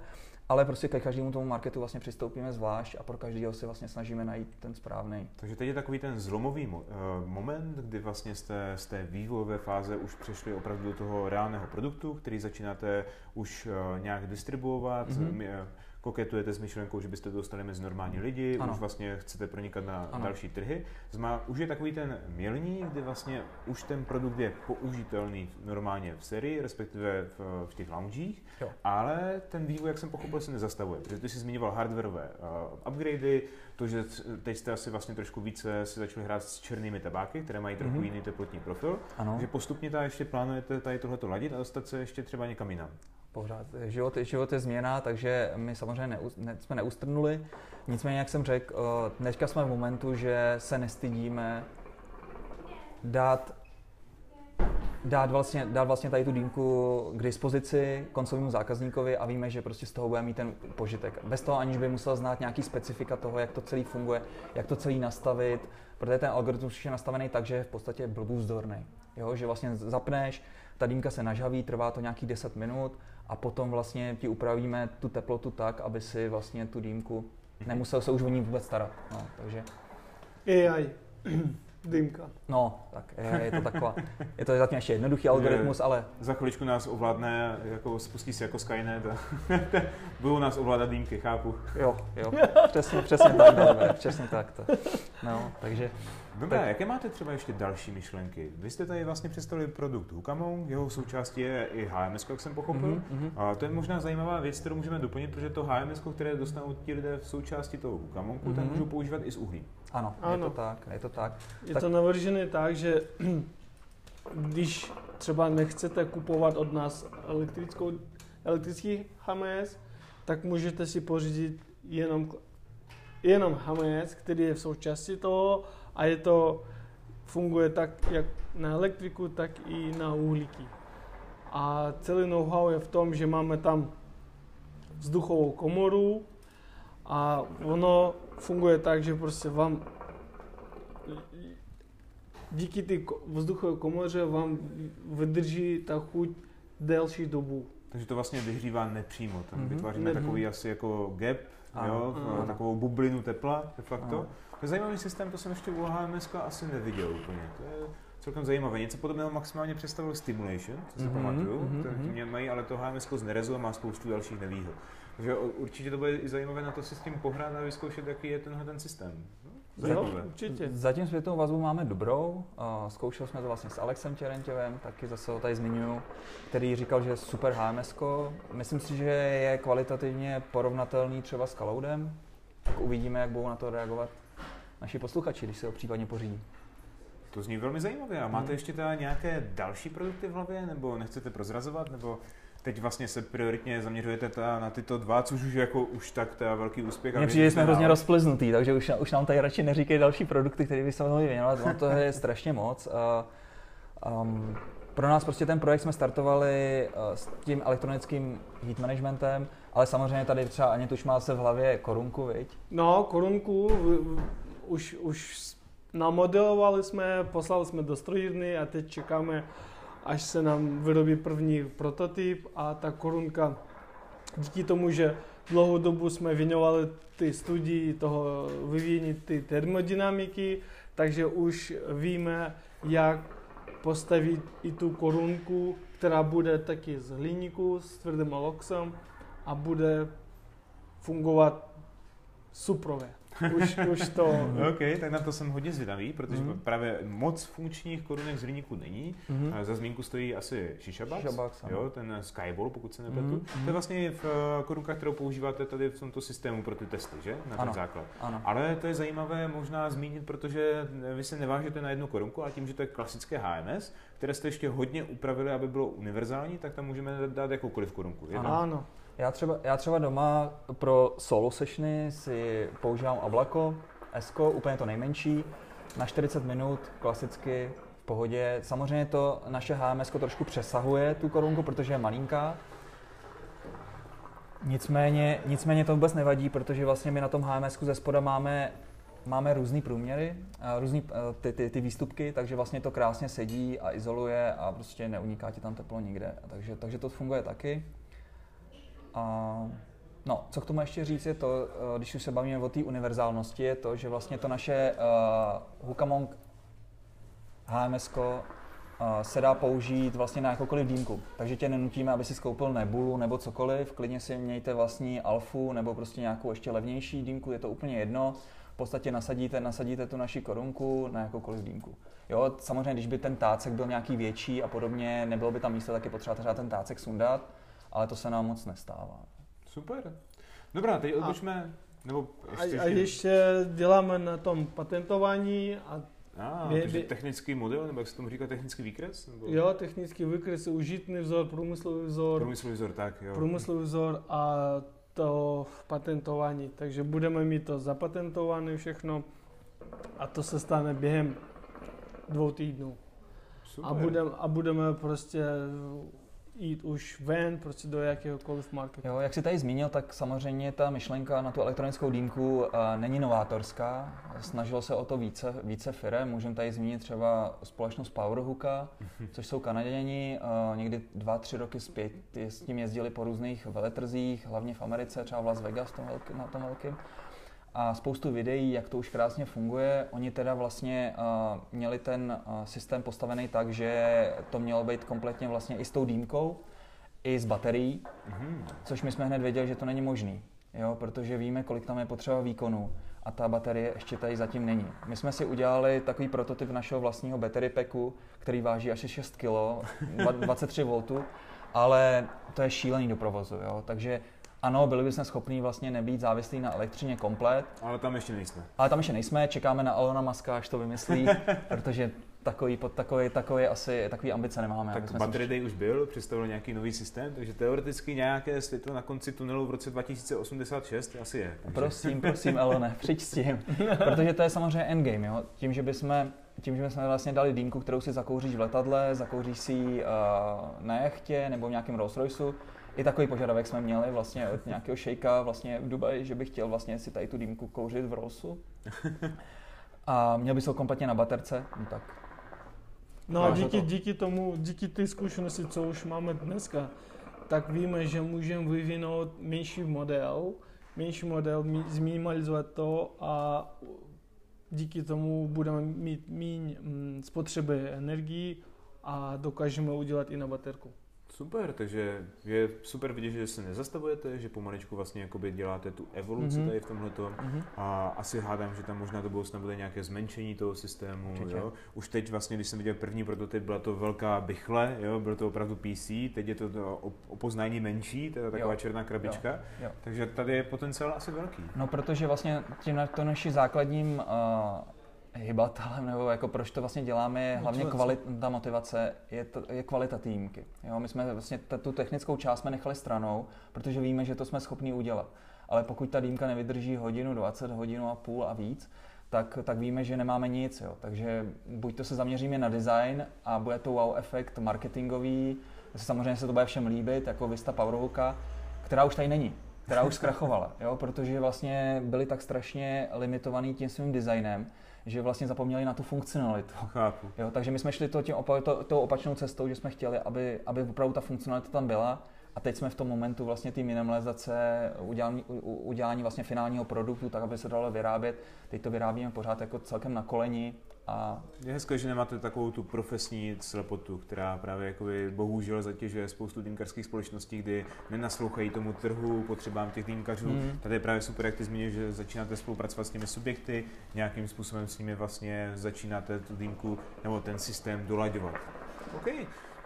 S3: Ale prostě ke každému tomu marketu vlastně přistoupíme zvlášť a pro každého si vlastně snažíme najít ten správný.
S1: Takže teď je takový ten zlomový mo- uh, moment, kdy vlastně jste z té vývojové fáze už přešli opravdu do toho reálného produktu, který začínáte už uh, nějak distribuovat. Mm-hmm koketujete s myšlenkou, že byste to dostali mezi normální lidi, ano. už vlastně chcete pronikat na ano. další trhy. Zma, už je takový ten milník, kdy vlastně už ten produkt je použitelný normálně v sérii, respektive v, v těch loungích, jo. ale ten vývoj, jak jsem pochopil, se nezastavuje, protože ty jsi zmiňoval hardwareové uh, upgradey, to, že teď jste asi vlastně trošku více si začali hrát s černými tabáky, které mají trochu mm-hmm. jiný teplotní profil, ano. že postupně ta ještě plánujete tady tohleto ladit a dostat se ještě třeba někam jinam
S3: pořád. Život, život je změna, takže my samozřejmě ne, ne, jsme neustrnuli. Nicméně, jak jsem řekl, dneska jsme v momentu, že se nestydíme dát dát vlastně, dát vlastně tady tu dýmku k dispozici koncovému zákazníkovi a víme, že prostě z toho bude mít ten požitek. Bez toho, aniž by musel znát nějaký specifika toho, jak to celý funguje, jak to celý nastavit, protože ten algoritmus je nastavený tak, že je v podstatě blbůzdorný. Jo, že vlastně zapneš, ta dýmka se nažaví, trvá to nějaký 10 minut a potom vlastně ti upravíme tu teplotu tak, aby si vlastně tu dýmku nemusel se už o ní vůbec starat. No, takže...
S2: AI. Dýmka.
S3: No, tak je, je to taková, je to zatím ještě jednoduchý algoritmus, ale...
S1: Za chviličku nás ovládne, jako spustí se jako Skynet a budou nás ovládat dýmky, chápu.
S3: Jo, jo, přesně, přesně tak, dobré, přesně tak. To. No, takže
S1: Dobré, tak... jaké máte třeba ještě další myšlenky? Vy jste tady vlastně představili produkt Hukamon, jeho součástí je i HMS, jak jsem pochopil. Mm-hmm. A to je možná zajímavá věc, kterou můžeme doplnit, protože to HMS, které dostanou ti lidé v součásti toho Hukamonku, mm-hmm. tak mhm. můžou používat i s uhlím.
S3: Ano, ano, je to tak, je to tak.
S2: Je
S3: tak...
S2: to navržené tak, že když třeba nechcete kupovat od nás elektrickou, elektrický HMS, tak můžete si pořídit jenom, jenom HMS, který je v součásti toho a je to, funguje tak jak na elektriku, tak i na uhlíky. A celý know-how je v tom, že máme tam vzduchovou komoru a ono funguje tak, že prostě vám díky té vzduchové komoře vám vydrží ta chuť delší dobu.
S1: Takže to vlastně vyhřívá nepřímo. Tam mm-hmm. vytváříme mm-hmm. takový asi jako gap, jo, ano. takovou bublinu tepla de facto. Ano. To je zajímavý systém, to jsem ještě u HMS asi neviděl úplně. To je celkem zajímavé. Něco podobného maximálně představil Stimulation, co si mm-hmm, pamatuju, mm-hmm. mě mají, ale to HMS z Nerezu a má spoustu dalších nevýhod. Takže určitě to bude i zajímavé na to si s tím pohrát a vyzkoušet, jaký je tenhle ten systém.
S2: Zajímavé. Jo, určitě.
S3: Zatím zpětnou vazbu máme dobrou. Zkoušeli jsme to vlastně s Alexem Čerentěvem, taky zase ho tady zmiňuju, který říkal, že je super HMS. Myslím si, že je kvalitativně porovnatelný třeba s Cloudem. Tak uvidíme, jak budou na to reagovat naši posluchači, když se ho případně pořídí.
S1: To zní velmi zajímavě. A máte hmm. ještě teda nějaké další produkty v hlavě, nebo nechcete prozrazovat, nebo teď vlastně se prioritně zaměřujete ta, na tyto dva, což už jako už tak to je velký úspěch.
S3: Mně přijde, jsme hrozně rozplyznutý, takže už, už nám tady radši neříkají další produkty, které by se mohli věnovat, no to je strašně moc. A, um, pro nás prostě ten projekt jsme startovali uh, s tím elektronickým heat managementem, ale samozřejmě tady třeba Aně už má se v hlavě korunku, viď?
S2: No, korunku, už, už namodelovali jsme, poslali jsme do strojírny a teď čekáme, až se nám vyrobí první prototyp a ta korunka díky tomu, že dlouhou dobu jsme věnovali ty studii toho vyvíjení ty termodynamiky, takže už víme, jak postavit i tu korunku, která bude taky z hliníku s tvrdým loxem a bude fungovat suprově už, už to...
S1: OK, tak na to jsem hodně zvědavý, protože mm. právě moc funkčních korunek z hliníku není. Mm. Za zmínku stojí asi Shishabox, jo, ten Skyball, pokud se nepletu. Mm. To je vlastně v eh, korunkách, kterou používáte tady v tomto systému pro ty testy, že? Na ten ano. základ. Ano. Ale to je zajímavé možná zmínit, protože vy se nevážete na jednu korunku, a tím, že to je klasické HMS, které jste ještě hodně upravili, aby bylo univerzální, tak tam můžeme dát jakoukoliv korunku.
S2: Ano. ano.
S3: Já třeba, já třeba doma pro solo sessiony si používám Ablako, Esko, úplně to nejmenší, na 40 minut, klasicky, v pohodě. Samozřejmě to naše HMS trošku přesahuje tu korunku, protože je malinká. Nicméně, nicméně to vůbec nevadí, protože vlastně my na tom HMS ze spoda máme máme různé průměry, různé ty, ty, ty, výstupky, takže vlastně to krásně sedí a izoluje a prostě neuniká ti tam teplo nikde. Takže, takže to funguje taky. A No, co k tomu ještě říct je to, když už se bavíme o té univerzálnosti, je to, že vlastně to naše uh, Hukamong HMS se dá použít vlastně na jakoukoliv dýmku. Takže tě nenutíme, aby si skoupil nebulu nebo cokoliv, klidně si mějte vlastní alfu nebo prostě nějakou ještě levnější dýmku, je to úplně jedno. V podstatě nasadíte, nasadíte tu naši korunku na jakoukoliv dýmku. Jo, samozřejmě, když by ten tácek byl nějaký větší a podobně, nebylo by tam místo, tak je potřeba třeba ten tácek sundat, ale to se nám moc nestává.
S1: Super. Dobrá, teď odbočme, nebo
S2: ještě, a, a ještě děláme na tom patentování a
S1: a, bě, takže technický model, nebo jak se tomu říká, technický výkres? Nebo?
S2: Jo, technický výkres, užitný vzor, průmyslový vzor.
S1: Průmyslový vzor, tak jo.
S2: Průmyslový vzor a to patentování. Takže budeme mít to zapatentované všechno a to se stane během dvou týdnů. Super. A, budem, a budeme prostě jít už ven prostě do jakéhokoliv marketu.
S3: Jo, jak jsi tady zmínil, tak samozřejmě ta myšlenka na tu elektronickou dýmku uh, není novátorská. Snažilo se o to více, více firm. Můžeme tady zmínit třeba společnost Powerhooka, což jsou Kanaděni. Uh, někdy dva, tři roky zpět s tím jezdili po různých veletrzích, hlavně v Americe, třeba v Las Vegas tom velký, na tom velkým a spoustu videí, jak to už krásně funguje. Oni teda vlastně uh, měli ten uh, systém postavený tak, že to mělo být kompletně vlastně i s tou dýmkou, i s baterií, mm-hmm. což my jsme hned věděli, že to není možný, jo, protože víme, kolik tam je potřeba výkonu a ta baterie ještě tady zatím není. My jsme si udělali takový prototyp našeho vlastního battery packu, který váží asi 6 kg, 23 V, ale to je šílený do provozu, jo, takže ano, byli bychom schopni vlastně nebýt závislí na elektřině komplet.
S1: Ale tam ještě nejsme.
S3: Ale tam ještě nejsme, čekáme na Alona Maska, až to vymyslí, protože takový, pod takový, takový asi takový ambice nemáme.
S1: Tak Battery Day už byl, představil nějaký nový systém, takže teoreticky nějaké světlo na konci tunelu v roce 2086 asi je.
S3: Takže. Prosím, prosím, Elone, přijď s tím, protože to je samozřejmě endgame, jo? Tím, že bychom tím, že jsme vlastně dali dýmku, kterou si zakouříš v letadle, zakouříš si uh, na jachtě nebo v nějakém Rolls Royceu, i takový požadavek jsme měli vlastně od nějakého šejka vlastně v Dubaji, že bych chtěl vlastně si tady tu dýmku kouřit v Rollsu. A měl by se ho kompletně na baterce, no tak.
S2: No a díky, to. díky tomu, díky té zkušenosti, co už máme dneska, tak víme, že můžeme vyvinout menší model, menší model, zminimalizovat to a díky tomu budeme mít méně mm, spotřeby energii a dokážeme udělat i na baterku.
S1: Super, takže je super vidět, že se nezastavujete, že pomaličku vlastně jakoby děláte tu evoluci mm-hmm. tady v tomhle mm-hmm. a asi hádám, že tam možná do budoucna bude nějaké zmenšení toho systému. Jo? Už teď vlastně, když jsem viděl první prototyp, byla to velká bychle, jo? bylo to opravdu PC, teď je to, to opoznání menší, je taková jo. černá krabička, jo. Jo. takže tady je potenciál asi velký.
S3: No protože vlastně tím to naší základním uh, hybatelem, nebo jako proč to vlastně děláme, je hlavně kvalita, motivace, je, to, je kvalita týmky. Jo, my jsme vlastně t- tu technickou část jsme nechali stranou, protože víme, že to jsme schopni udělat. Ale pokud ta dýmka nevydrží hodinu, 20 hodinu a půl a víc, tak, tak víme, že nemáme nic. Jo. Takže buď to se zaměříme na design a bude to wow efekt marketingový, samozřejmě se to bude všem líbit, jako Vista Powerhooka, která už tady není která už zkrachovala, jo, protože vlastně byli tak strašně limitovaný tím svým designem, že vlastně zapomněli na tu funkcionalitu.
S1: Chápu.
S3: Jo, takže my jsme šli to, tím opa- to, tou opačnou cestou, že jsme chtěli, aby, aby opravdu ta funkcionalita tam byla a teď jsme v tom momentu vlastně ty minimalizace, udělání, udělání vlastně finálního produktu, tak aby se dalo vyrábět. Teď to vyrábíme pořád jako celkem na koleni a...
S1: Je hezké, že nemáte takovou tu profesní slepotu, která právě jakoby bohužel zatěžuje spoustu dýmkarských společností, kdy nenaslouchají tomu trhu, potřebám těch dýmkařů. Mm. Tady je právě super, jak ty zmínil, že začínáte spolupracovat s těmi subjekty, nějakým způsobem s nimi vlastně začínáte tu dýmku nebo ten systém dolaďovat. OK,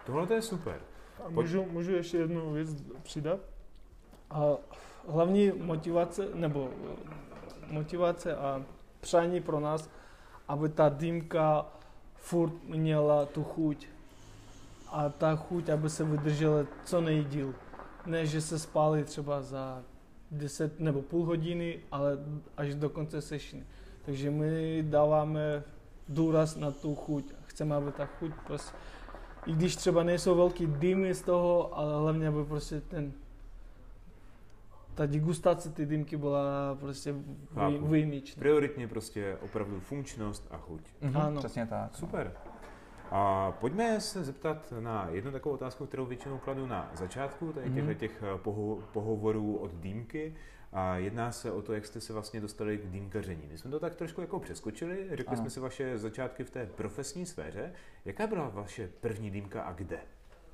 S1: tohle to je super.
S2: A můžu, můžu ještě jednu věc přidat? A hlavní motivace, nebo motivace a přání pro nás aby ta dýmka furt měla tu chuť. A ta chuť, aby se vydržela co nejdíl. Ne, že se spálí třeba za 10 nebo půl hodiny, ale až do konce sešny. Takže my dáváme důraz na tu chuť. Chceme, aby ta chuť prostě, i když třeba nejsou velký dýmy z toho, ale hlavně, aby prostě ten ta degustace ty dýmky byla prostě výjimečná.
S1: Prioritně prostě opravdu funkčnost a chuť.
S3: Mm-hmm, ano. Přesně tak.
S1: Super. A pojďme se zeptat na jednu takovou otázku, kterou většinou kladu na začátku tady mhm. těch eh, poho- pohovorů od dýmky. A jedná se o to, jak jste se vlastně dostali k dýmkaření. My jsme to tak trošku jako přeskočili, řekli ano. jsme si vaše začátky v té profesní sféře. Jaká byla vaše první dýmka a kde?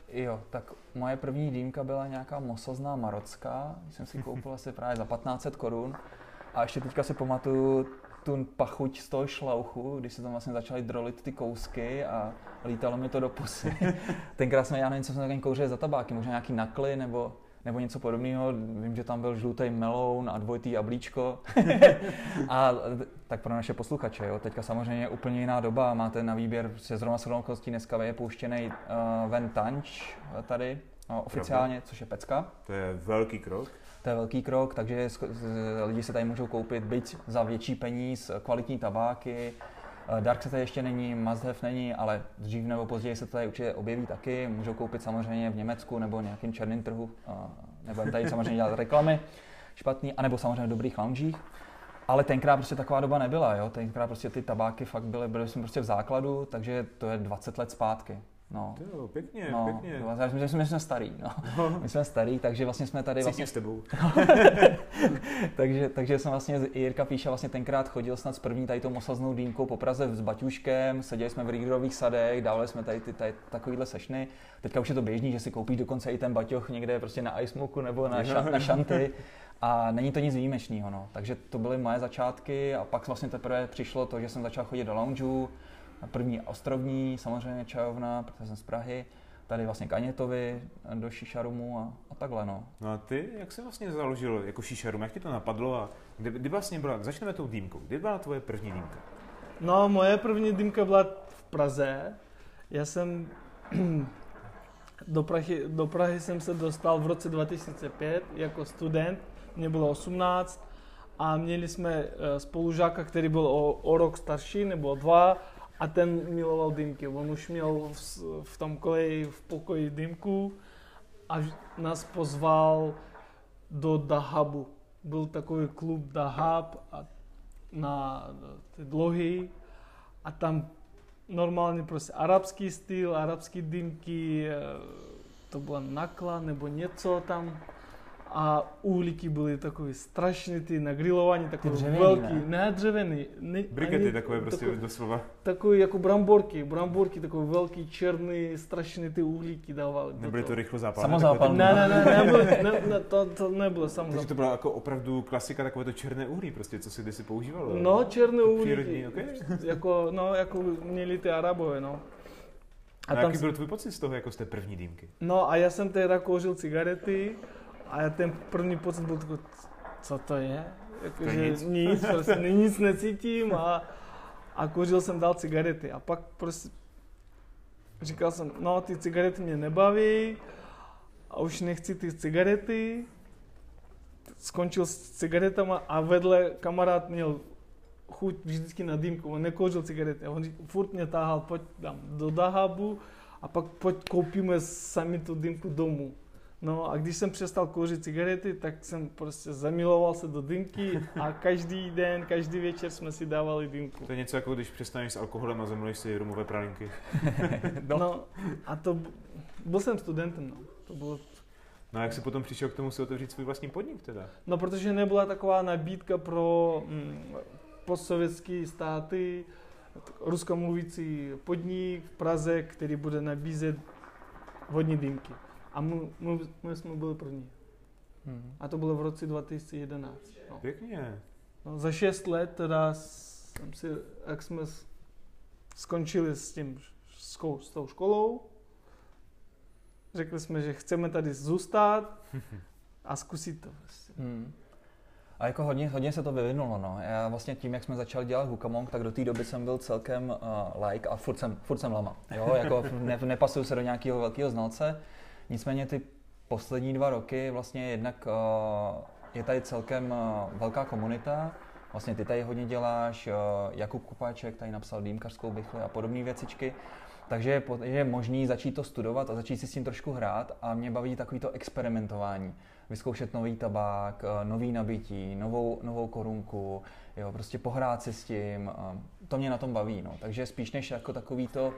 S3: Jo, tak moje první dýmka byla nějaká mosozná marocká, jsem si koupil asi právě za 1500 korun. A ještě teďka si pamatuju tu pachuť z toho šlauchu, když se tam vlastně začaly drolit ty kousky a lítalo mi to do pusy. Tenkrát jsme, já nevím, co jsme kouřili za tabáky, možná nějaký nakly nebo nebo něco podobného. Vím, že tam byl žlutý meloun a dvojitý jablíčko. a tak pro naše posluchače, jo. teďka samozřejmě úplně jiná doba, máte na výběr se zrovna s okolností dneska je pouštěný uh, Ven Tanč tady, uh, oficiálně, což je pecka.
S1: To je velký krok.
S3: To je velký krok, takže lidi se tady můžou koupit byť za větší peníz, kvalitní tabáky, Eh, Dark se tady ještě není, have není, ale dřív nebo později se to tady určitě objeví taky. Můžou koupit samozřejmě v Německu nebo nějakým černým trhu, eh, nebo tady samozřejmě dělat reklamy špatný, anebo samozřejmě v dobrých loungích. Ale tenkrát prostě taková doba nebyla, jo? tenkrát prostě ty tabáky fakt byly, byly jsme prostě v základu, takže to je 20 let zpátky.
S1: No. Jo, pěkně, no, pěkně.
S3: My, jsme, my jsme starý, no. no. My jsme starý, takže vlastně jsme tady vlastně...
S1: s tebou.
S3: takže, takže jsem vlastně, Jirka Píša vlastně tenkrát chodil snad s první tady tou mosaznou dýmkou po Praze s Baťuškem, seděli jsme v Rígrových sadech, dávali jsme tady, ty, tady takovýhle sešny. Teďka už je to běžný, že si koupíš dokonce i ten baťoch někde prostě na iSmoku nebo na, ša, na šanty. A není to nic výjimečného, no. Takže to byly moje začátky a pak vlastně teprve přišlo to, že jsem začal chodit do loungeu, První ostrovní, samozřejmě čajovna, protože jsem z Prahy. Tady vlastně Kanětovi do Šišarumu a, a takhle. No.
S1: no a ty, jak jsi vlastně založil jako Šišarum? Jak ti to napadlo a kdy, kdy vlastně byla, začneme tou dýmkou, kdy byla tvoje první dýmka?
S2: No, moje první dýmka byla v Praze. Já jsem do Prahy, do Prahy jsem se dostal v roce 2005 jako student, mě bylo 18 a měli jsme eh, spolužáka, který byl o, o rok starší nebo o dva a ten miloval dýmky. On už měl v, v tom koleji v pokoji dýmku a nás pozval do Dahabu. Byl takový klub Dahab a na ty dlohy a tam normálně prostě arabský styl, arabský dýmky, eh, to byla nakla nebo něco tam a uhlíky byly takové strašné, ty na grilování, takové dřevěný, velký, ne, ne dřevěný.
S1: Ne, Brikety takové prostě takové, doslova.
S2: Takové jako bramborky, bramborky, takové velký, černý, strašné ty uhlíky dávali.
S1: Nebyly to rychlo zápalné?
S3: Samozápalné.
S2: Ne, ne, ne, nebyly, ne, ne, to, to nebylo samozápalné.
S1: Takže to byla jako opravdu klasika, takové to černé uhlí, prostě, co si kdysi používalo.
S2: No, černé uhlí. Přírodní, okay. jako, no, jako měli ty Arabové, no.
S1: A, a tam jaký byl tvůj pocit z toho, jako z té první dýmky?
S2: No a já jsem teda kouřil cigarety a já ten první pocit byl takový, co to je? Jako, to že nic, nic, prostě nic necítím a, a kouřil jsem dál cigarety. A pak prostě říkal jsem, no ty cigarety mě nebaví a už nechci ty cigarety. Skončil s cigaretama a vedle kamarád měl chuť vždycky na dýmku, on nekouřil cigarety a on furt mě táhal, pojď tam do Dahabu a pak pojď koupíme sami tu dýmku domů. No a když jsem přestal kouřit cigarety, tak jsem prostě zamiloval se do dýmky a každý den, každý večer jsme si dávali dýmku.
S1: To je něco jako když přestaneš s alkoholem a zamiluješ si rumové pralinky.
S2: no. no. a to, byl jsem studentem, no. To bylo
S1: No a jak jsi potom přišel k tomu si otevřít svůj vlastní podnik teda?
S2: No protože nebyla taková nabídka pro mm, postsovětské státy, ruskomluvící podnik v Praze, který bude nabízet vodní dýmky. A my, my, my jsme byli první. Hmm. A to bylo v roce 2011.
S1: No. Pěkně.
S2: No, za šest let teda jsem si, jak jsme skončili s tím, s tou školou, řekli jsme, že chceme tady zůstat a zkusit to. Hmm.
S3: A jako hodně, hodně se to vyvinulo, no. Já vlastně tím, jak jsme začali dělat Hukamong, tak do té doby jsem byl celkem uh, like a furt jsem, furt jsem lama. Jo, jako ne, nepasuju se do nějakého velkého znalce. Nicméně ty poslední dva roky vlastně jednak uh, je tady celkem uh, velká komunita. Vlastně ty tady hodně děláš, uh, Jakub Kupáček tady napsal dýmkařskou bychli a podobné věcičky. Takže je, možný začít to studovat a začít si s tím trošku hrát a mě baví takový to experimentování. vyzkoušet nový tabák, eh, nový nabití, novou, novou korunku, jo, prostě pohrát si s tím, to mě na tom baví, no. takže spíš než jako takový to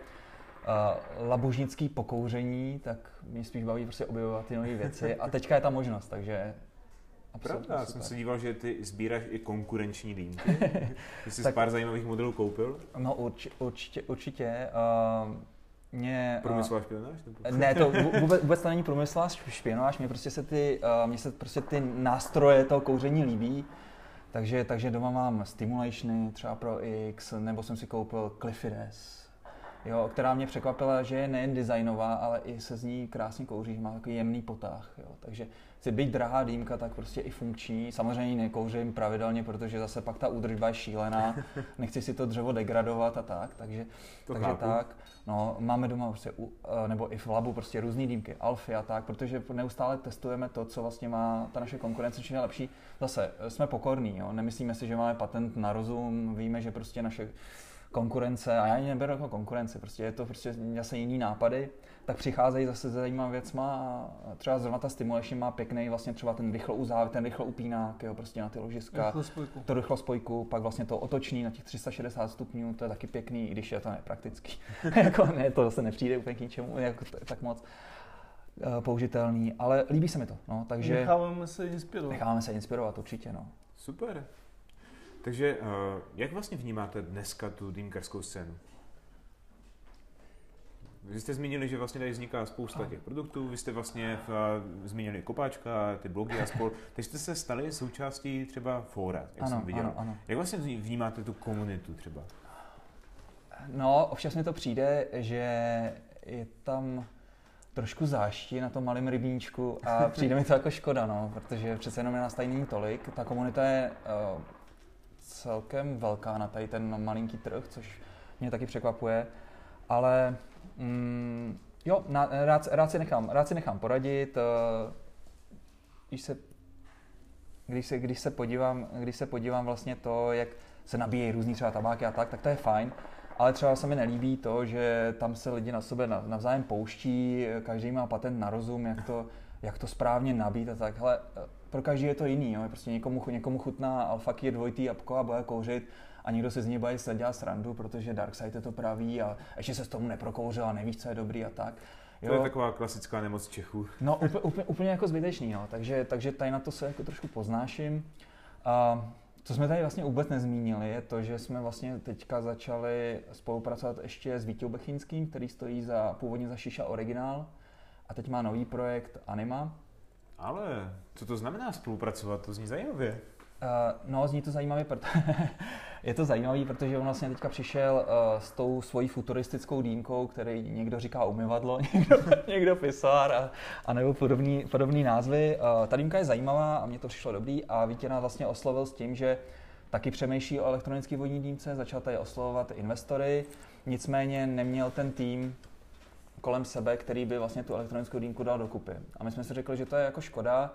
S3: uh, labužnický pokouření, tak mě spíš baví prostě objevovat ty nové věci a teďka je ta možnost, takže
S1: Pravda, já jsem se díval, že ty sbíráš i konkurenční dýmky. Ty jsi tak, pár zajímavých modelů koupil?
S3: No urči, určitě, určitě. Uh, mě,
S1: průmyslová špionáž?
S3: Nebo? Ne, to vůbec, vůbec to není průmyslová špionáž, mě prostě se ty, uh, mě se prostě ty nástroje toho kouření líbí. Takže, takže doma mám stimulationy třeba pro X, nebo jsem si koupil Cliffides, jo, která mě překvapila, že je nejen designová, ale i se z ní krásně kouří, že má takový jemný potah. Jo. Takže si být drahá dýmka, tak prostě i funkční. Samozřejmě nekouřím pravidelně, protože zase pak ta údržba je šílená, nechci si to dřevo degradovat a tak, takže, to takže tak. No, máme doma prostě, eh, nebo i v labu prostě různé dýmky, alfy a tak, protože neustále testujeme to, co vlastně má ta naše konkurence, čím je lepší. Zase eh, jsme pokorní, jo? nemyslíme si, že máme patent na rozum, víme, že prostě naše konkurence, a já ji neberu jako konkurence, prostě je to prostě zase jiný nápady, tak přicházejí zase zajímavá věcma a třeba zrovna ta stimulation má pěkný vlastně třeba ten rychlo uzávěr, ten rychlo upínák, jo, prostě na ty ložiska,
S2: rychlo spojku.
S3: to rychlo spojku, pak vlastně to otoční na těch 360 stupňů, to je taky pěkný, i když je to nepraktický. jako ne, to zase nepřijde úplně k ničemu, jako tak moc uh, použitelný, ale líbí se mi to, no, takže...
S2: Necháváme se inspirovat.
S3: Necháváme se inspirovat, určitě, no.
S1: Super. Takže uh, jak vlastně vnímáte dneska tu dýmkarskou scénu? Vy jste zmínili, že vlastně tady vzniká spousta těch produktů, vy jste vlastně v, uh, zmínili kopáčka, ty blogy a spol. Teď jste se stali součástí třeba fóra, jak ano, jsem viděl. Ano, ano. Jak vlastně vnímáte tu komunitu třeba?
S3: No, občas mi to přijde, že je tam trošku záští na tom malém rybníčku a přijde mi to jako škoda, no, protože přece jenom je nás tady není tolik. Ta komunita je uh, celkem velká na tady ten malinký trh, což mě taky překvapuje, ale mm, jo, na, rád, rád, si nechám, rád si nechám poradit, uh, když se, když se, když se podívám, když se podívám vlastně to, jak se nabíjejí různý třeba tabáky a tak, tak to je fajn, ale třeba se mi nelíbí to, že tam se lidi na sebe navzájem pouští, každý má patent na rozum, jak to, jak to správně nabít a tak. Hele, pro každý je to jiný, jo. prostě někomu, někomu chutná je dvojitý jabko a bude kouřit a někdo se z něj bude dělat srandu, protože Darkseid to praví a ještě se s tomu neprokouřil a nevíš, co je dobrý a tak.
S1: Jo. To je taková klasická nemoc Čechů.
S3: No úplně, úplně, úplně jako zbytečný, no. takže, takže tady na to se jako trošku poznáším. A co jsme tady vlastně vůbec nezmínili, je to, že jsme vlastně teďka začali spolupracovat ještě s Vítěou Bechinským, který stojí za, původně za Šiša Originál a teď má nový projekt Anima.
S1: Ale co to znamená spolupracovat? To zní zajímavě.
S3: Uh, no, zní to zajímavě, protože je to zajímavý, protože on vlastně teďka přišel uh, s tou svojí futuristickou dýmkou, který někdo říká umyvadlo, někdo, někdo pisár a, a nebo podobný, podobný názvy. Uh, ta dýmka je zajímavá a mně to přišlo dobrý a Vítěna vlastně oslovil s tím, že taky přemýšlí o elektronické vodní dýmce, začal tady oslovovat investory, nicméně neměl ten tým kolem sebe, který by vlastně tu elektronickou dýmku dal dokupy. A my jsme si řekli, že to je jako škoda,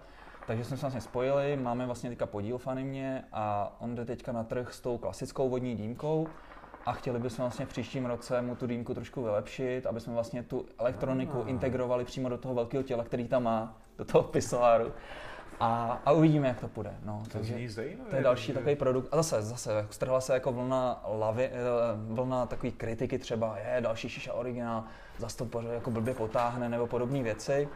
S3: takže jsme se vlastně spojili, máme vlastně teďka podíl v Animě a on jde teďka na trh s tou klasickou vodní dýmkou a chtěli bychom vlastně v příštím roce mu tu dýmku trošku vylepšit, aby jsme vlastně tu elektroniku ah. integrovali přímo do toho velkého těla, který tam má, do toho pisoáru. A, a uvidíme, jak to půjde. No,
S1: to takže zajímavé,
S3: to je další takže... takový produkt. A zase, zase, strhla se jako vlna, lavy, eh, vlna takový kritiky třeba, je další šiša originál, zase to jako blbě potáhne nebo podobné věci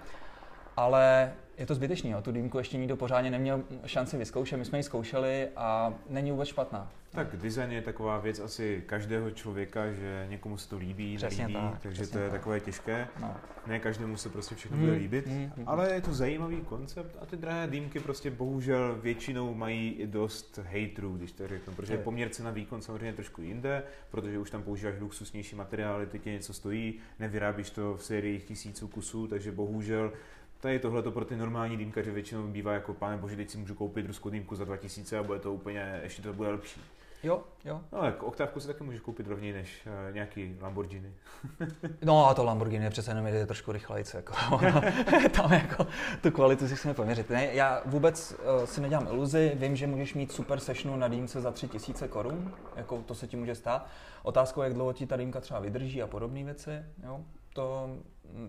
S3: ale je to zbytečný, jo. tu dýmku ještě nikdo pořádně neměl šanci vyzkoušet, my jsme ji zkoušeli a není vůbec špatná.
S1: Tak design je taková věc asi každého člověka, že někomu se to líbí, přesně nelíbí, tak, takže to je tak. takové těžké. No. Ne každému se prostě všechno hmm. bude líbit, hmm, hmm. ale je to zajímavý koncept a ty drahé dýmky prostě bohužel většinou mají i dost haterů, když to řeknu, protože je. poměr cena výkon samozřejmě trošku jinde, protože už tam používáš luxusnější materiály, ty tě něco stojí, nevyrábíš to v sériích tisíců kusů, takže bohužel Tady tohle to pro ty normální dýmkaře většinou bývá jako, pane bože, teď si můžu koupit ruskou dýmku za 2000 a bude to úplně, ještě to bude lepší.
S3: Jo, jo.
S1: No, jako oktávku si taky můžeš koupit rovněji než uh, nějaký Lamborghini.
S3: no a to Lamborghini je přece jenom je trošku rychlejší. Jako, tam jako tu kvalitu si chceme poměřit. Ne, já vůbec uh, si nedělám iluzi, vím, že můžeš mít super sešnu na dýmce za 3000 korun, jako to se ti může stát. Otázkou je, jak dlouho ti ta dýmka třeba vydrží a podobné věci. Jo? to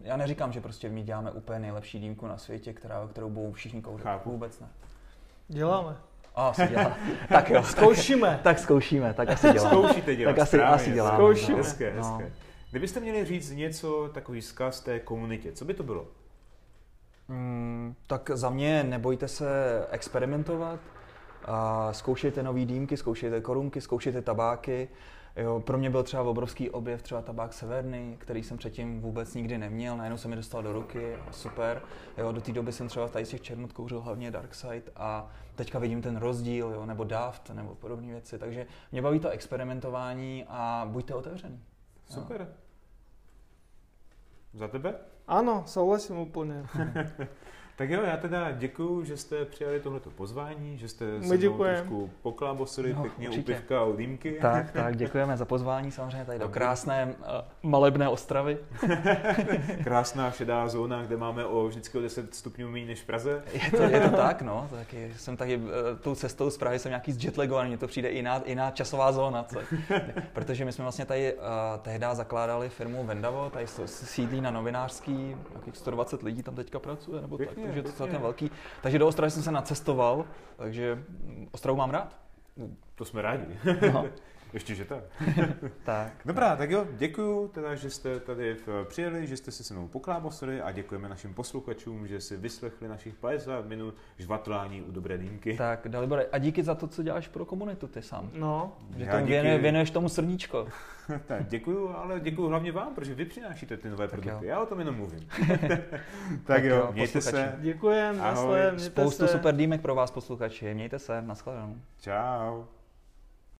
S3: já neříkám, že prostě my děláme úplně nejlepší dýmku na světě, která, kterou budou všichni kouřit.
S1: Chápu.
S3: Vůbec ne.
S2: Děláme.
S3: A asi dělá. tak jo.
S2: Zkoušíme.
S3: Tak, tak zkoušíme, tak asi děláme.
S1: Zkoušíte dělat,
S3: Tak asi, asi děláme.
S2: Zkoušíme.
S1: Hezké,
S3: No.
S1: hezké. Kdybyste měli říct něco, takový zkaz té komunitě, co by to bylo?
S3: Mm, tak za mě nebojte se experimentovat, a zkoušejte nové dýmky, zkoušejte korunky, zkoušejte tabáky. Jo, pro mě byl třeba obrovský objev třeba tabák Severny, který jsem předtím vůbec nikdy neměl, najednou se mi dostal do ruky, super. Jo, do té doby jsem třeba tady z těch černot kouřil hlavně Darkside a teďka vidím ten rozdíl, jo, nebo Daft, nebo podobné věci, takže mě baví to experimentování a buďte otevřený.
S1: Super. Za tebe?
S2: Ano, souhlasím úplně.
S1: Tak jo, já teda děkuju, že jste přijali tohleto pozvání, že jste se mnou trošku poklábosili
S3: No,
S1: pěkně u
S3: určitě.
S1: pivka a u dýmky.
S3: Tak, tak, děkujeme za pozvání samozřejmě tady do krásné uh, malebné Ostravy.
S1: Krásná šedá zóna, kde máme o vždycky o 10 stupňů méně než v Praze.
S3: Je to, je to tak, no. Taky jsem taky eh, tou cestou z Prahy jsem nějaký zjetlegovaný, mně to přijde jiná, jiná časová zóna. Co? Protože my jsme vlastně tady uh, tehdy zakládali firmu Vendavo, tady sídlí na novinářský, nějakých 120 lidí tam teďka pracuje, nebo
S1: Pěkně,
S3: tak, takže je to celkem velký. Takže do Ostravy jsem se nacestoval, takže mm, Ostravu mám rád.
S1: To jsme rádi.
S3: No.
S1: Ještě, že tak.
S3: tak.
S1: Dobrá, tak jo, děkuju teda, že jste tady v- přijeli, že jste si se mnou poklábosili a děkujeme našim posluchačům, že si vyslechli našich 50 minut žvatlání u dobré dýmky.
S3: Tak, Dalibore, a díky za to, co děláš pro komunitu ty sám.
S2: No,
S3: Že
S1: Já
S3: tomu
S1: díky-
S3: věnuje, věnuješ tomu srdíčko.
S1: Tak, děkuju, ale děkuju hlavně vám, protože vy přinášíte ty nové
S3: Tak
S1: produkty.
S3: jo.
S1: Já o tom jenom mluvím. tak,
S3: Tak
S1: jo,
S3: jo,
S1: mějte
S3: posluchači.
S1: se.
S2: děkujem,
S1: Ahoj.
S2: nasled, mějte
S3: Spoustu
S2: se.
S3: super dýmek pro vás posluchači. Mějte se, nashledanou.
S1: Čau.